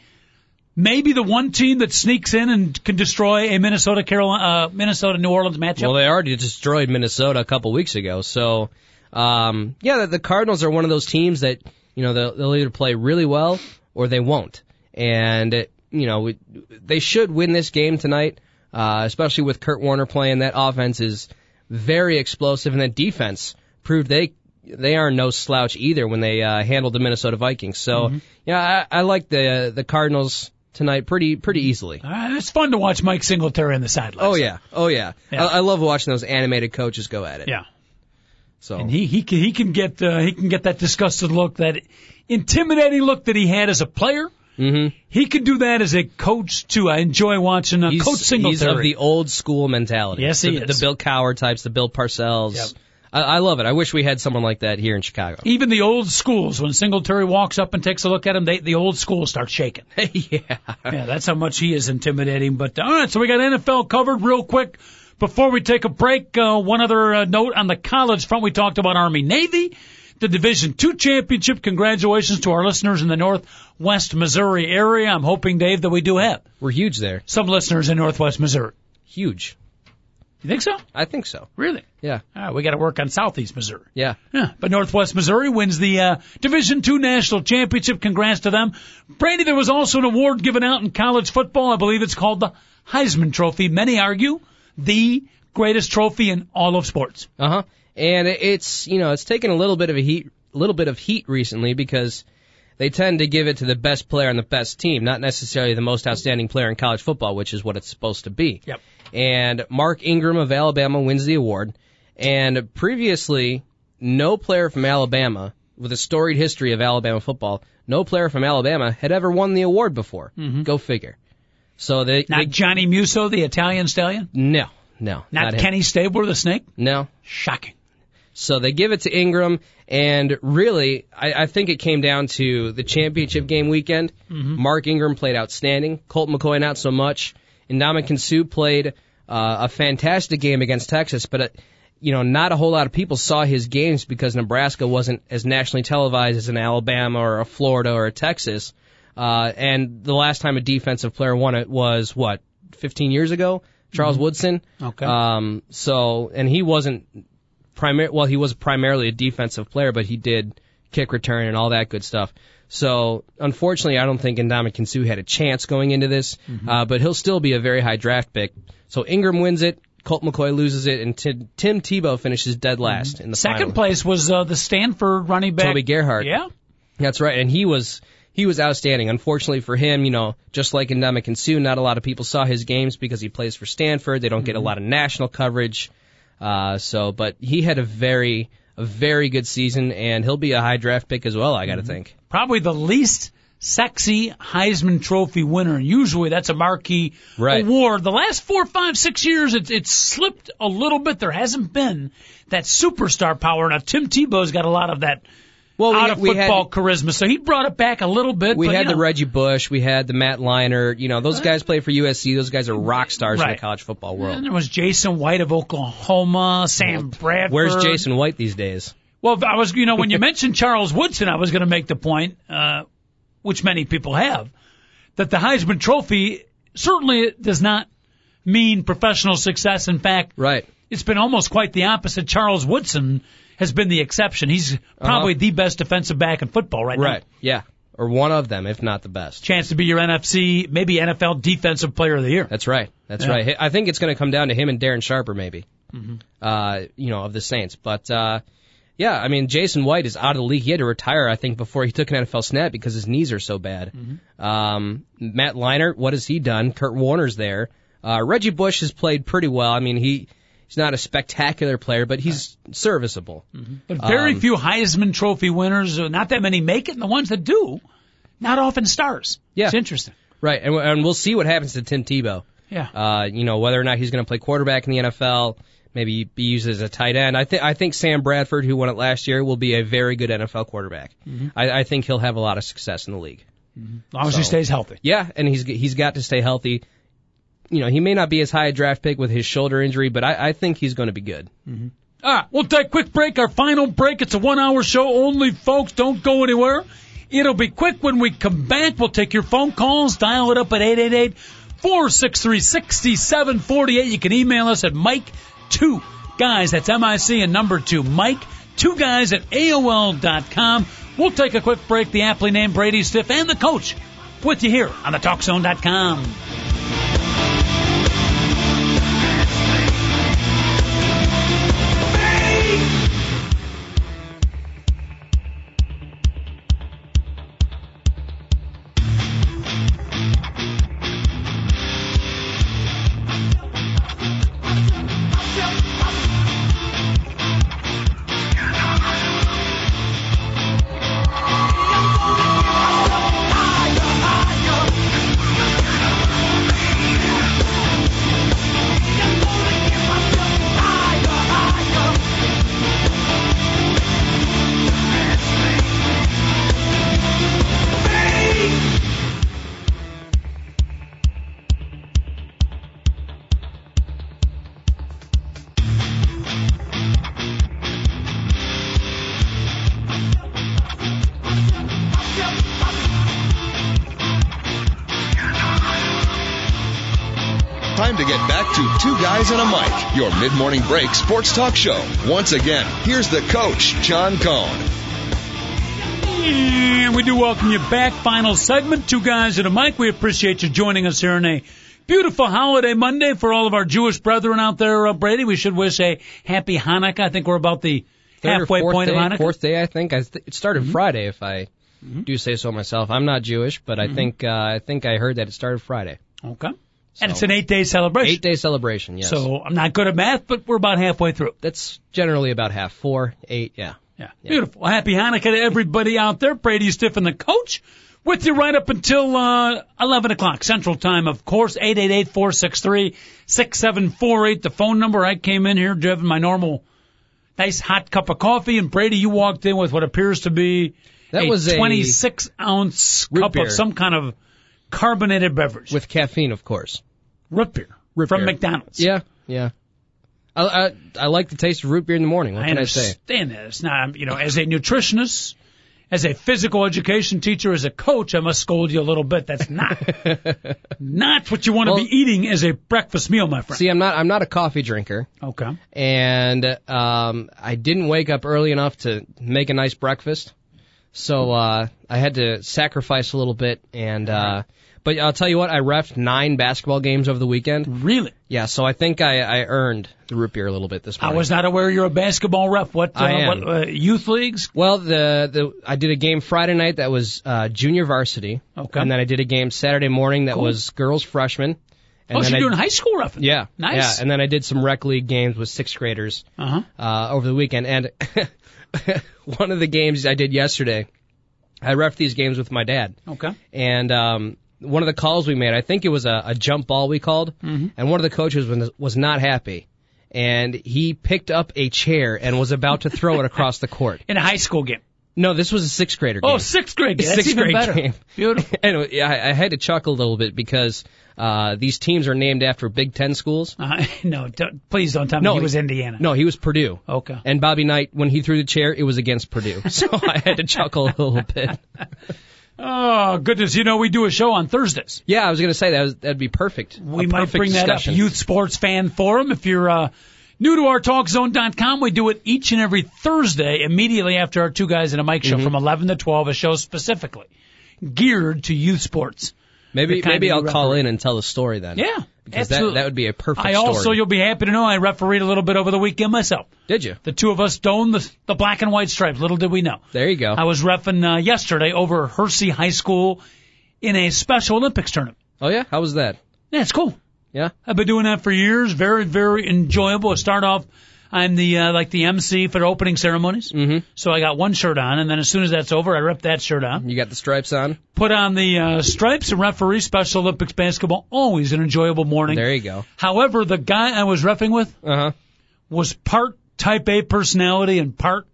maybe the one team that sneaks in and can destroy a Minnesota Carolina, uh, Minnesota New Orleans matchup. Well, they already destroyed Minnesota a couple weeks ago. So, um, yeah, the, the Cardinals are one of those teams that you know they'll, they'll either play really well or they won't. And it, you know they should win this game tonight, uh, especially with Kurt Warner playing. That offense is very explosive, and then defense proved they they are no slouch either when they uh, handled the Minnesota Vikings. So yeah, I, I like the the Cardinals tonight pretty pretty easily. Uh, it's fun to watch Mike Singletary on the sidelines. Oh yeah, oh yeah. Yeah. I, I love watching those animated coaches go at it. Yeah. So And he he can, he can get uh, he can get that disgusted look, that intimidating look that he had as a player. Mhm. He can do that as a coach too. I enjoy watching uh, he's, Coach Singletary. he's of the old school mentality. Yes, he the, is. The Bill Cowher types, the Bill Parcells. Yep. I, I love it. I wish we had someone like that here in Chicago. Even the old schools, when Singletary walks up and takes a look at him, they, the old school starts shaking. yeah. Yeah, that's how much he is intimidating. But uh, all right, so we got NFL covered real quick. Before we take a break, uh, one other uh, note on the college front. We talked about Army Navy, the Division Two championship. Congratulations to our listeners in the Northwest Missouri area. I'm hoping, Dave, that we do have We're huge there. some listeners in Northwest Missouri. Huge. You think so? I think so. Really? Yeah. Right, we got to work on Southeast Missouri. Yeah. Yeah, but Northwest Missouri wins the uh, Division Two national championship. Congrats to them. Brady, there was also an award given out in college football. I believe it's called the Heisman Trophy. Many argue the greatest trophy in all of sports. Uh huh. And it's you know it's taken a little bit of a heat, a little bit of heat recently because they tend to give it to the best player on the best team, not necessarily the most outstanding player in college football, which is what it's supposed to be. Yep. And Mark Ingram of Alabama wins the award. And previously, no player from Alabama with a storied history of Alabama football, no player from Alabama had ever won the award before. Mm-hmm. Go figure. So they, Not they Johnny Musso, the Italian stallion. no, no, Not, him. Kenny Stabler, the snake. No, Shocking. So they give it to Ingram, and really, I, I think it came down to the championship game weekend. Mm-hmm. Mark Ingram played outstanding. Colt McCoy not so much. Ndamukong Suh played uh, a fantastic game against Texas, but uh, you know, not a whole lot of people saw his games because Nebraska wasn't as nationally televised as an Alabama or a Florida or a Texas. Uh, and the last time a defensive player won it was what, 15 years ago? Charles Woodson. Okay. Um, so, and he wasn't primar- well, he was primarily a defensive player, but he did kick return and all that good stuff. So, unfortunately, I don't think Ndamukong Suh had a chance going into this, uh, but he'll still be a very high draft pick. So Ingram wins it, Colt McCoy loses it, and Tim, Tim Tebow finishes dead last in the Second final. place was uh, the Stanford running back Toby Gerhart. Yeah. That's right, and he was he was outstanding. Unfortunately for him, you know, just like Ndamukong Suh, not a lot of people saw his games because he plays for Stanford. They don't get a lot of national coverage. Uh, so, but he had a very a very good season, and he'll be a high draft pick as well. I got to mm-hmm. think. probably the least sexy Heisman Trophy winner. Usually that's a marquee Right. award. The last four, five, six years, it's it's slipped a little bit. There hasn't been that superstar power. Now Tim Tebow's got a lot of that Well, out we, of football had charisma, so he brought it back a little bit. we but, had you the Reggie Bush, we had the Matt Leinart. You know, those guys play for USC. Those guys are rock stars in the college football world. And there was Jason White of Oklahoma, Sam Bradford. Where's Jason White these days? Well, I was, you know, when you mentioned Charles Woodson, I was going to make the point, uh, which many people have, that the Heisman Trophy certainly does not mean professional success. In fact, Right. it's been almost quite the opposite. Charles Woodson has been the exception. He's probably the best defensive back in football right, Uh-huh. Right. Yeah. Or one of them, if not the best. Chance to be your NFC, maybe NFL Defensive Player of the Year. That's right. That's Yeah. right. I think it's going to come down to him and Darren Sharper, maybe. Uh, you know, of the Saints. But uh, yeah, I mean, Jason White is out of the league. He had to retire, I think, before he took an NFL snap because his knees are so bad. Um, Matt Leinart, what has he done? Kurt Warner's there. Uh, Reggie Bush has played pretty well. I mean, he he's not a spectacular player, but he's serviceable. But very Um, few Heisman Trophy winners, uh, not that many make it, and the ones that do, not often stars. Yeah. It's interesting. Right, and, and we'll see what happens to Tim Tebow. Yeah. Uh, you know, whether or not he's going to play quarterback in the NFL, maybe be used as a tight end. I think I think Sam Bradford, who won it last year, will be a very good NFL quarterback. I, I think he'll have a lot of success in the league. as long as he stays healthy. Yeah, and he's he's got to stay healthy. You know, he may not be as high a draft pick with his shoulder injury, but I, I think he's going to be good. All right, we'll take a quick break. Our final break. It's a one-hour show only, folks. Don't go anywhere. It'll be quick when we come back. We'll take your phone calls. Dial it up at 888-463-6748. You can email us at Mic2 Guys. That's M-I-C and number two. Mic, two guys at AOL.com. We'll take a quick break. The aptly named Brady Stiff and the coach with you here on the TalkZone.com. Guys and a Mic, your mid morning break sports talk show. Once again, here's the coach, John Cohn. And we do welcome you back. Final segment, two guys and a mic. We appreciate you joining us here on a beautiful holiday Monday for all of our Jewish brethren out there. Uh, Brady, we should wish a happy Hanukkah. I think we're about the halfway point day, of Hanukkah. Fourth day, I think. I th- it started Friday, if I do say so myself. I'm not Jewish, but I think uh, I think I heard that it started Friday. Okay. And it's an eight day celebration. Eight day celebration. Yes. So I'm not good at math, but we're about halfway through. that's generally about half. Four, eight. Yeah. Yeah. Beautiful. Happy Hanukkah to everybody out there. Brady Stiffen, the coach, with you right up until uh, 11 o'clock Central Time, of course. 888-463-6748, the phone number. I came in here driving my normal nice hot cup of coffee, and Brady, you walked in with what appears to be That a was a 26 ounce cup beer. of some kind of carbonated beverage. With caffeine, of course. root beer Root from beer. McDonald's. Yeah. Yeah. I, I I like the taste of root beer in the morning. What I can I say? understand that. It's not, you know, as a nutritionist, as a physical education teacher, as a coach, I must scold you a little bit. That's not, not what you want to Well- be eating as a breakfast meal, my friend. See, I'm not I'm not a coffee drinker, okay. and um, I didn't wake up early enough to make a nice breakfast, so uh, I had to sacrifice a little bit. And uh, but I'll tell you what, I refed nine basketball games over the weekend. Really? Yeah, so I think I, I earned the root beer a little bit this morning. I was not aware you're a basketball ref. What, uh, I am. what uh, youth leagues? Well, the the I did a game Friday night that was uh, junior varsity, Okay. and then I did a game Saturday morning that Cool. was girls freshman. And oh, so you're I, doing high school repping. Yeah, Nice. Yeah, and then I did some rec league games with sixth graders Uh-huh. uh, over the weekend. And one of the games I did yesterday, I ref these games with my dad. Okay. And um, one of the calls we made, I think it was a, a jump ball we called, Mm-hmm. and one of the coaches was, was not happy. And he picked up a chair and was about to throw it across the court. In a high school game. No, this was a sixth grader game. Oh, sixth grade game. Sixth grade better. game. Beautiful. anyway, I, I had to chuckle a little bit because uh, these teams are named after Big Ten schools. Uh, no, don't, please don't tell me No, he was Indiana. No, he was Purdue. Okay. And Bobby Knight, when he threw the chair, it was against Purdue. So I had to chuckle a little bit. Oh, goodness. You know, we do a show on Thursdays. Yeah, I was going to say that was, that'd be perfect. We might bring that up. Youth Sports Fan Forum. If you're uh, new to our TalkZone.com, we do it each and every Thursday immediately after our Two Guys in a Mic show Mm-hmm. from 11 to 12, a show specifically geared to youth sports. Maybe maybe I'll you call in and tell the story then. Yeah, because that absolutely. that would be a perfect I story. also, you'll be happy to know, I refereed a little bit over the weekend myself. Did you? The two of us donned the, the black and white stripes. Little did we know. There you go. I was refing uh, yesterday over Hersey High School in a Special Olympics tournament. oh yeah, how was that? Yeah, it's cool. Yeah. I've been doing that for years. Very, very enjoyable. I start off, I'm the uh, like the MC for the opening ceremonies. Mhm. So I got one shirt on, and then as soon as that's over, I rip that shirt on, You got the stripes on. put on the uh, stripes, and referee Special Olympics basketball. Always an enjoyable morning. There you go. However, the guy I was refing with Uh huh. was part Type A personality and part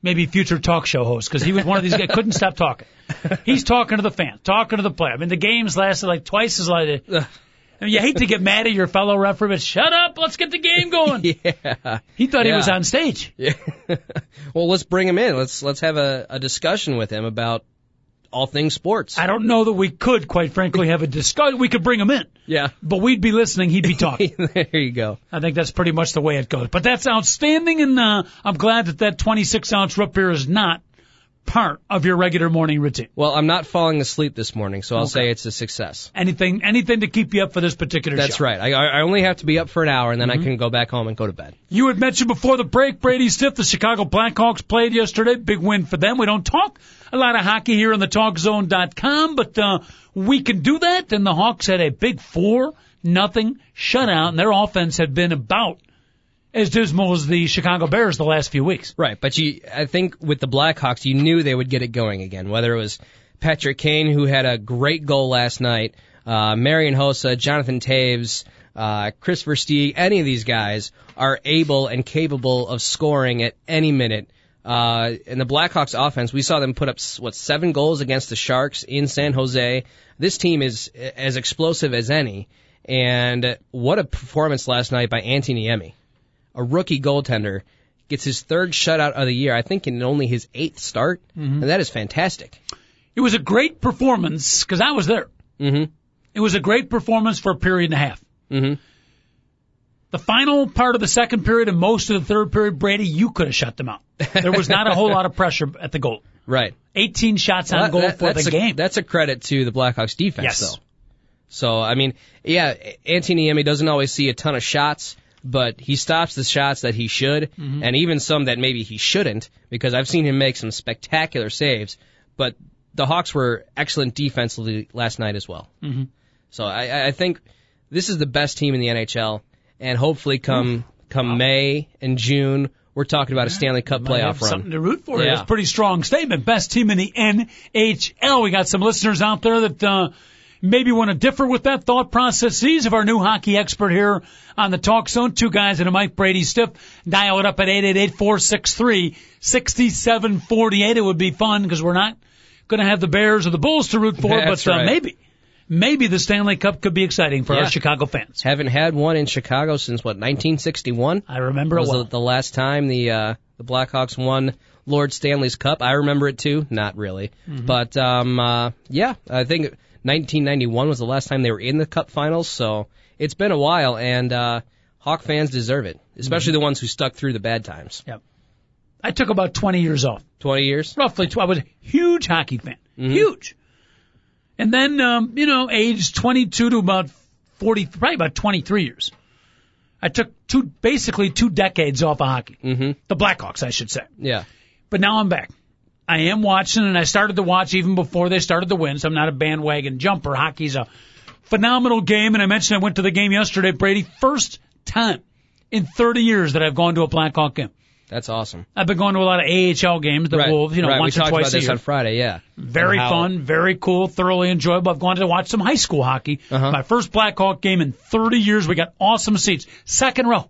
maybe future talk show host because he was one of these guys couldn't stop talking. He's talking to the fans, talking to the player. I mean, the games lasted like twice as long. I mean, you hate to get mad at your fellow referee, but shut up. Let's get the game going. Yeah. He thought he was on stage. Yeah. well, let's bring him in. Let's let's have a, a discussion with him about all things sports. I don't know that we could, quite frankly, have a discussion. We could bring him in, yeah. but we'd be listening. He'd be talking. there you go. I think that's pretty much the way it goes. But that's outstanding, and uh, I'm glad that that 26 ounce root beer is not part of your regular morning routine. Well, I'm not falling asleep this morning, so I'll Okay. say it's a success. Anything, anything to keep you up for this particular That's show. right. I, I only have to be up for an hour, and then Mm-hmm. I can go back home and go to bed. You had mentioned before the break, Brady Stiff, the Chicago Blackhawks played yesterday. Big win for them. We don't talk a lot of hockey here on the TalkZone.com, but uh, we can do that. And the Hawks had a big four nothing shutout, and their offense had been about as dismal as the Chicago Bears the last few weeks. Right, but you, I think with the Blackhawks, you knew they would get it going again. Whether it was Patrick Kane, who had a great goal last night, uh, Marian Hossa, Jonathan Toews, uh, Kris Versteeg, any of these guys are able and capable of scoring at any minute. Uh, in the Blackhawks offense, we saw them put up what seven goals against the Sharks in San Jose. This team is as explosive as any, and what a performance last night by Anthony Niemi a rookie goaltender, gets his third shutout of the year, I think in only his eighth start, and that is fantastic. It was a great performance because I was there. Mm-hmm. It was a great performance for a period and a half. hmm The final part of the second period and most of the third period, Brady, you could have shut them out. There was not a whole lot of pressure at the goal. Right. 18 shots on Well, goal that- for the a, game. That's a credit to the Blackhawks defense, Yes. though. So I mean, yeah, Anthony Niemi doesn't always see a ton of shots, but he stops the shots that he should, Mm-hmm. and even some that maybe he shouldn't, because I've seen him make some spectacular saves. But the Hawks were excellent defensively last night as well. Mm-hmm. So I, I think this is the best team in the NHL, and hopefully come come May and June, we're talking about a Stanley Cup playoff run. Something to root for. Yeah. It's a pretty strong statement. Best team in the NHL. We got some listeners out there that uh, maybe want to differ with that thought process, processes of our new hockey expert here on the Talk Zone. Two guys and a Mic Brady stiff. Dial it up at 888-463-6748. It would be fun because we're not going to have the Bears or the Bulls to root for, That's but uh, right. maybe. Maybe the Stanley Cup could be exciting for Yeah. our Chicago fans. Haven't had one in Chicago since what 1961. I remember it was well. the, the last time the uh, the Blackhawks won Lord Stanley's Cup. I remember it too. Not really, Mm-hmm. but um, uh, yeah, I think 1991 was the last time they were in the Cup Finals. So it's been a while, and uh, Hawk fans deserve it, especially Mm-hmm. the ones who stuck through the bad times. Yep. I took about 20 years off. 20 years. roughly. Tw- I was a huge hockey fan, Mm-hmm. huge. And then, um, you know, age 22 to about 40, probably about 23 years. I took two, basically two decades off of hockey. Mm-hmm. The Blackhawks, I should say. Yeah. But now I'm back. I am watching, and I started to watch even before they started to win. So I'm not a bandwagon jumper. Hockey's a phenomenal game, and I mentioned I went to the game yesterday, Brady. First time in 30 years that I've gone to a Blackhawk game. That's awesome. I've been going to a lot of AHL games, the right. Wolves, you know, right. once we or talked twice about a this year. on Friday. Yeah. Very fun, very cool, thoroughly enjoyable. I've gone to watch some high school hockey. Uh-huh. My first Blackhawk game in 30 years. We got awesome seats. Second row.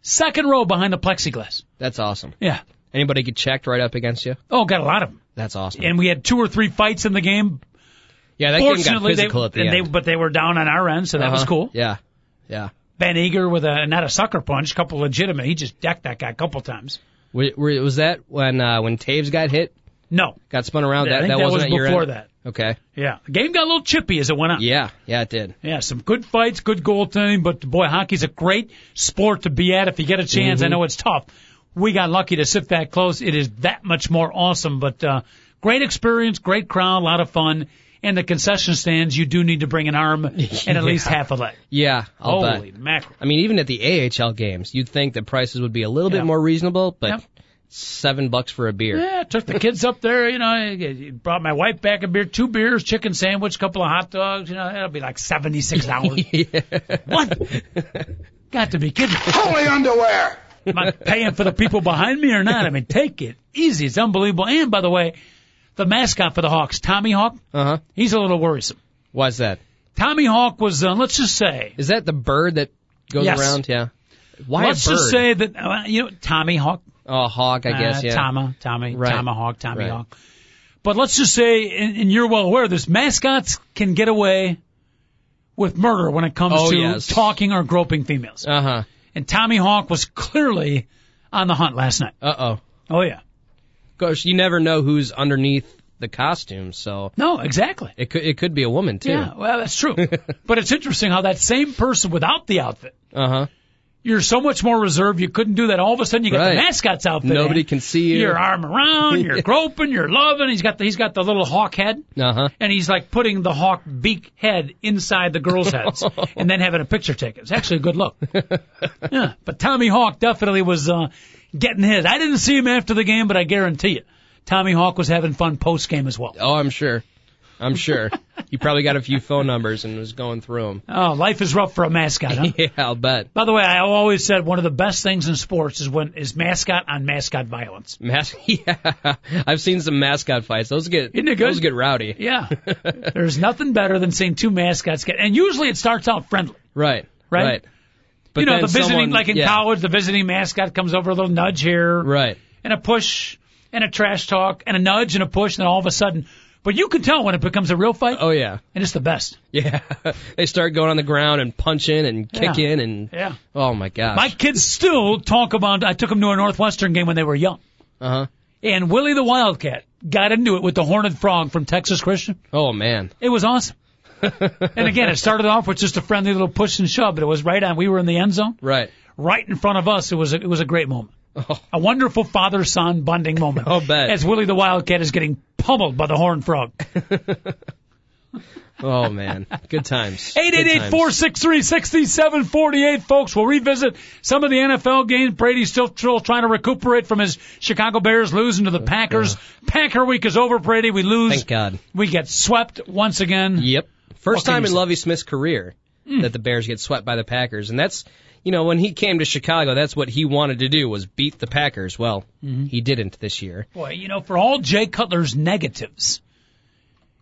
Second row behind the plexiglass. That's awesome. Yeah. Anybody get checked right up against you? Oh, got a lot of them. That's awesome. And we had two or three fights in the game. yeah, that game got Fortunately, they, physical at the end. they, but they were down on our end, so that was Uh-huh. cool. Yeah. Yeah. Ben Eager with a, not a sucker punch, couple legitimate. He just decked that guy a couple times. Were, were, was that when uh, when Toews got hit, No. got spun around? I That that, that was wasn't your before that. Okay. Yeah. The game got a little chippy as it went on. Yeah. Yeah, it did. Yeah, some good fights, good goaltending, but boy, hockey's a great sport to be at if you get a chance. I know it's tough. We got lucky to sit that close. It is that much more awesome, but uh great experience, great crowd, a lot of fun. And the concession stands, you do need to bring an arm and at least half a leg. Yeah, I'll Holy bet. mackerel. I mean, even at the AHL games, you'd think the prices would be a little Yeah. bit more reasonable, but Yep. seven bucks for a beer. Yeah, took the kids up there, you know, I brought my wife back a beer, two beers, chicken sandwich, couple of hot dogs, you know, that'll be like $76. What? Got to be kidding. Holy underwear! Am I paying for the people behind me or not? I mean, take it easy. It's unbelievable. And by the way, the mascot for the Hawks, Tommy Hawk, Uh huh. he's a little worrisome. Why's that? Tommy Hawk was, uh, let's just say, Is that the bird that goes Yes. around? Yeah. Why let's a bird? just say that, uh, you know, Tommy Hawk, oh, a hawk, I guess. uh, Yeah. Tama, Tommy, Right. Tomahawk, Tommy Right. Hawk. But let's just say, and, and you're well aware of this, mascots can get away with murder when it comes Oh, to yes. talking or groping females. Uh huh. And Tommy Hawk was clearly on the hunt last night. Uh oh. Oh yeah. Of course, you never know who's underneath the costume, so No, exactly. it could it could be a woman too. Yeah, well, that's true. but it's interesting how that same person without the outfit, Uh huh. You're so much more reserved. You couldn't do that. All of a sudden, you got Right. the mascot's outfit. Nobody in. can see you. Your arm around, you're groping, you're loving. He's got the he's got the little hawk head, Uh huh. and he's like putting the hawk beak head inside the girls' heads, and then having a picture taken. It's actually a good look. yeah, but Tommy Hawk definitely was uh, getting his. I didn't see him after the game, but I guarantee you, Tommy Hawk was having fun post game as well. Oh, I'm sure. I'm sure. he probably got a few phone numbers and was going through them. Oh, life is rough for a mascot, huh? Yeah, I'll bet. By the way, I always said one of the best things in sports is when is mascot on mascot violence. Mas- yeah, I've seen some mascot fights. Those get Isn't it good? those get rowdy. Yeah, there's nothing better than seeing two mascots get, and usually it starts out friendly. Right. Right? Right. But you know, the visiting, someone- like in yeah, college, the visiting mascot comes over a little nudge here, Right. and a push, and a trash talk, and a nudge and a push, and then all of a sudden, but you can tell when it becomes a real fight, Oh yeah. and it's the best. Yeah. they start going on the ground and punching and Yeah. kicking and Yeah. oh my gosh. My kids still talk about. I took them to a Northwestern game when they were young, Uh huh. and Willie the Wildcat got into it with the Horned Frog from Texas Christian. Oh man. It was awesome. and again, it started off with just a friendly little push and shove, but it was right on. We were in the end zone, Right. right in front of us. It was a, it was a great moment. Oh. A wonderful father-son bonding moment. I'll bet. As Willie the Wildcat is getting pummeled by the horned frog. Oh man, good times. Good times. 888-463-6748, folks. We'll revisit some of the NFL games. Brady's still, still trying to recuperate from his Chicago Bears losing to the Packers. Packer week is over, Brady. We lose. Thank God. We get swept once again. Yep. First can time in? Lovie Smith's career hmm. that the Bears get swept by the Packers, and that's you know when he came to Chicago, that's what he wanted to do was beat the Packers. Well, mm-hmm. he didn't this year. Boy, you know, for all Jay Cutler's negatives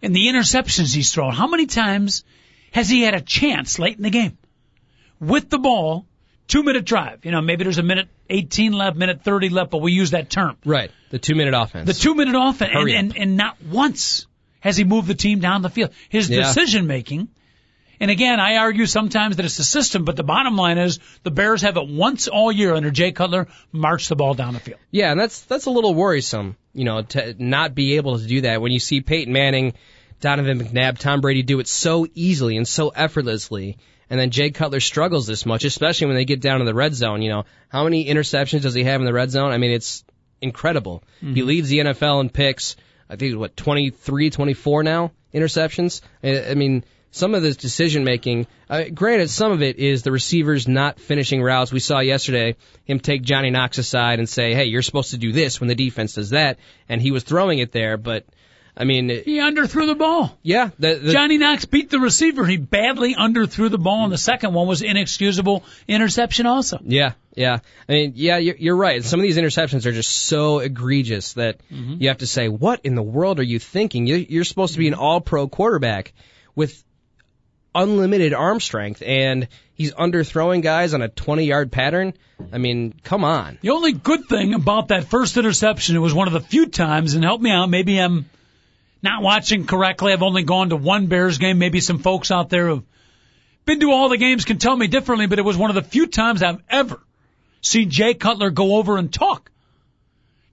and the interceptions he's thrown, how many times has he had a chance late in the game with the ball, two minute drive? You know, maybe there's a minute 18 left, minute 30 left, but we use that term. Right. The two minute offense. The two minute offense, and, Hurry up. and, and not once has he moved the team down the field. His Yeah. decision making, and again, I argue sometimes that it's the system, but the bottom line is the Bears have it once all year under Jay Cutler march the ball down the field. Yeah, and that's that's a little worrisome, you know, to not be able to do that when you see Peyton Manning, Donovan McNabb, Tom Brady do it so easily and so effortlessly, and then Jay Cutler struggles this much, especially when they get down to the red zone. You know, how many interceptions does he have in the red zone? I mean, it's incredible. Mm-hmm. He leads the NFL in picks. I think what 23, 24 now interceptions. I, I mean. Some of this decision making, uh, granted, some of it is the receivers not finishing routes. We saw yesterday him take Johnny Knox aside and say, "Hey, you're supposed to do this when the defense does that," and he was throwing it there. But I mean, He underthrew the ball. yeah, the, the, Johnny Knox beat the receiver. He badly underthrew the ball, and the second one was inexcusable interception also. Yeah, yeah. I mean, yeah, you're, you're right. Some of these interceptions are just so egregious that you have to say, what in the world are you thinking? You're, you're supposed to be an all-pro quarterback with unlimited arm strength, and he's underthrowing guys on a 20-yard pattern. I mean, come on. The only good thing about that first interception, it was one of the few times, and help me out, maybe I'm not watching correctly. I've only gone to one Bears game. Maybe some folks out there who've been to all the games can tell me differently, but it was one of the few times I've ever seen Jay Cutler go over and talk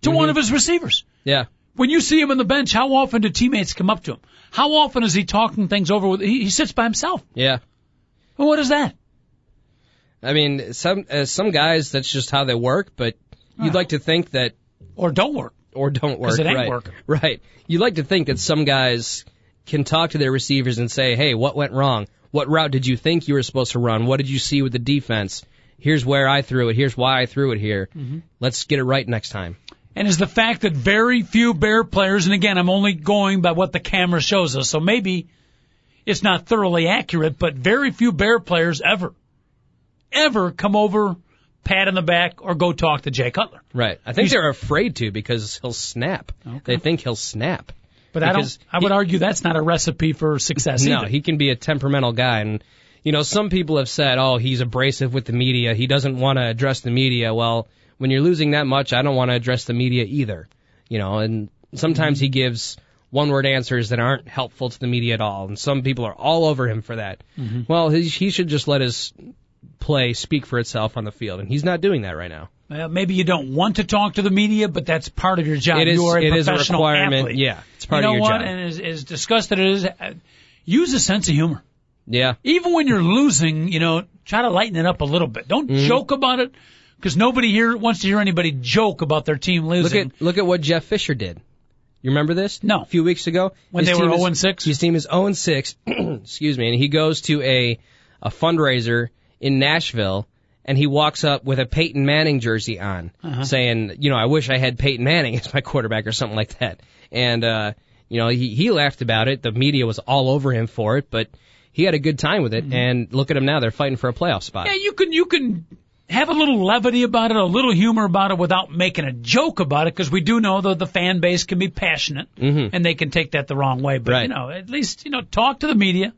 to mm-hmm. one of his receivers. Yeah. When you see him on the bench, how often do teammates come up to him? How often is he talking things over with? He, he sits by himself. Yeah. Well, what is that? I mean, some uh, some guys that's just how they work, but you'd like to think that Or don't work? or don't work. it ain't right. working. Right. You'd like to think that some guys can talk to their receivers and say, "Hey, what went wrong? What route did you think you were supposed to run? What did you see with the defense? Here's where I threw it. Here's why I threw it here. Mm-hmm. Let's get it right next time." And is the fact that very few Bear players, and again, I'm only going by what the camera shows us, so maybe it's not thoroughly accurate, but very few Bear players ever, ever come over, pat in the back, or go talk to Jay Cutler. Right. I think He's- they're afraid to because he'll snap. They think he'll snap. But I don't. I would he- argue that's not a recipe for success No, either. he can be a temperamental guy. And, you know, some people have said, oh, he's abrasive with the media. He doesn't want to address the media. Well, when you're losing that much, I don't want to address the media either. You know, and sometimes he gives one word answers that aren't helpful to the media at all. And some people are all over him for that. Well, he, he should just let his play speak for itself on the field. And he's not doing that right now. Well, maybe you don't want to talk to the media, but that's part of your job. It is- you are a it is a professional requirement. athlete. Yeah, it's part you of know your what? job. And as, as disgusted it is, uh, use a sense of humor. Yeah. even when you're losing, you know, try to lighten it up a little bit. Don't Mm-hmm. joke about it because nobody here wants to hear anybody joke about their team losing. Look at look at what Jeff Fisher did. You remember this? No. A few weeks ago When His they were team is- 0 and 6? His team is 0 and 6. excuse me, and he goes to a a fundraiser in Nashville and he walks up with a Peyton Manning jersey on, Uh-huh. saying, you know, I wish I had Peyton Manning as my quarterback or something like that. And uh, you know, he he laughed about it. The media was all over him for it, but he had a good time with it. And look at him now; they're fighting for a playoff spot. Mm-hmm. yeah, you can you can have a little levity about it, a little humor about it, without making a joke about it, because we do know that the fan base can be passionate and they can take that the wrong way. But Mm-hmm. Right. you know, at least you know, talk to the media.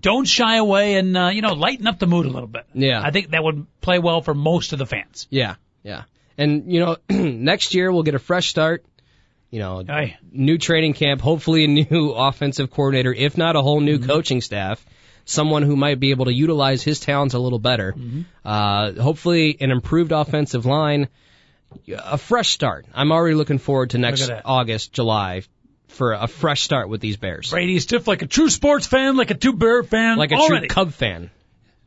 Don't shy away and uh, you know lighten up the mood a little bit. Yeah. I think that would play well for most of the fans. Yeah, yeah. And you know, next year we'll get a fresh start. You know, Aye. new training camp, hopefully a new offensive coordinator, if not a whole new coaching staff, someone who might be able to utilize his talents a little better. Uh, hopefully an improved offensive line, a fresh start. I'm already looking forward to next Look at that. August, July, for a fresh start with these Bears. Brady stiff like a true sports fan, like a true Bear fan, Like a already. true Cub fan.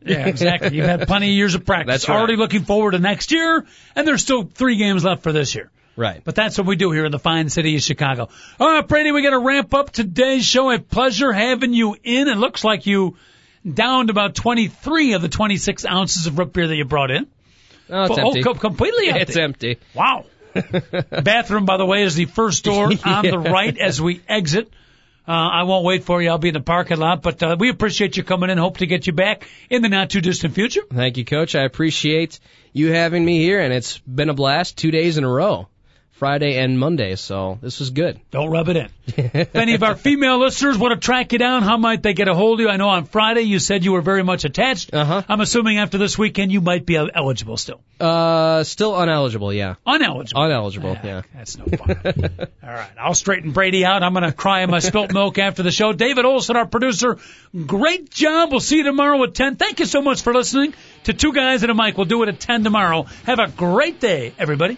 Yeah, exactly. You've had plenty of years of practice. That's right. Already looking forward to next year, and there's still three games left for this year. Right. But that's what we do here in the fine city of Chicago. All right, Brady, we got to ramp up today's show. A pleasure having you in. It looks like you downed about 23 of the 26 ounces of root beer that you brought in. Oh, it's oh, empty. co- completely empty. It's empty. Wow. Bathroom, by the way, is the first door on the right as we exit. Uh, I won't wait for you. I'll be in the parking lot, but uh, we appreciate you coming in. Hope to get you back in the not too distant future. Thank you, Coach. I appreciate you having me here, and it's been a blast two days in a row. Friday and Monday, so this was good. Don't rub it in. if any of our female listeners want to track you down, how might they get a hold of you? I know on Friday you said you were very much attached. Uh-huh. I'm assuming after this weekend you might be eligible still. Uh, still uneligible, yeah. Uneligible. Uneligible, yeah. That's no fun. All right. I'll straighten Brady out. I'm going to cry in my spilt milk after the show. David Olson, our producer, great job. We'll see you tomorrow at 10. Thank you so much for listening to Two Guys and a Mic. We'll do it at 10 tomorrow. Have a great day, everybody.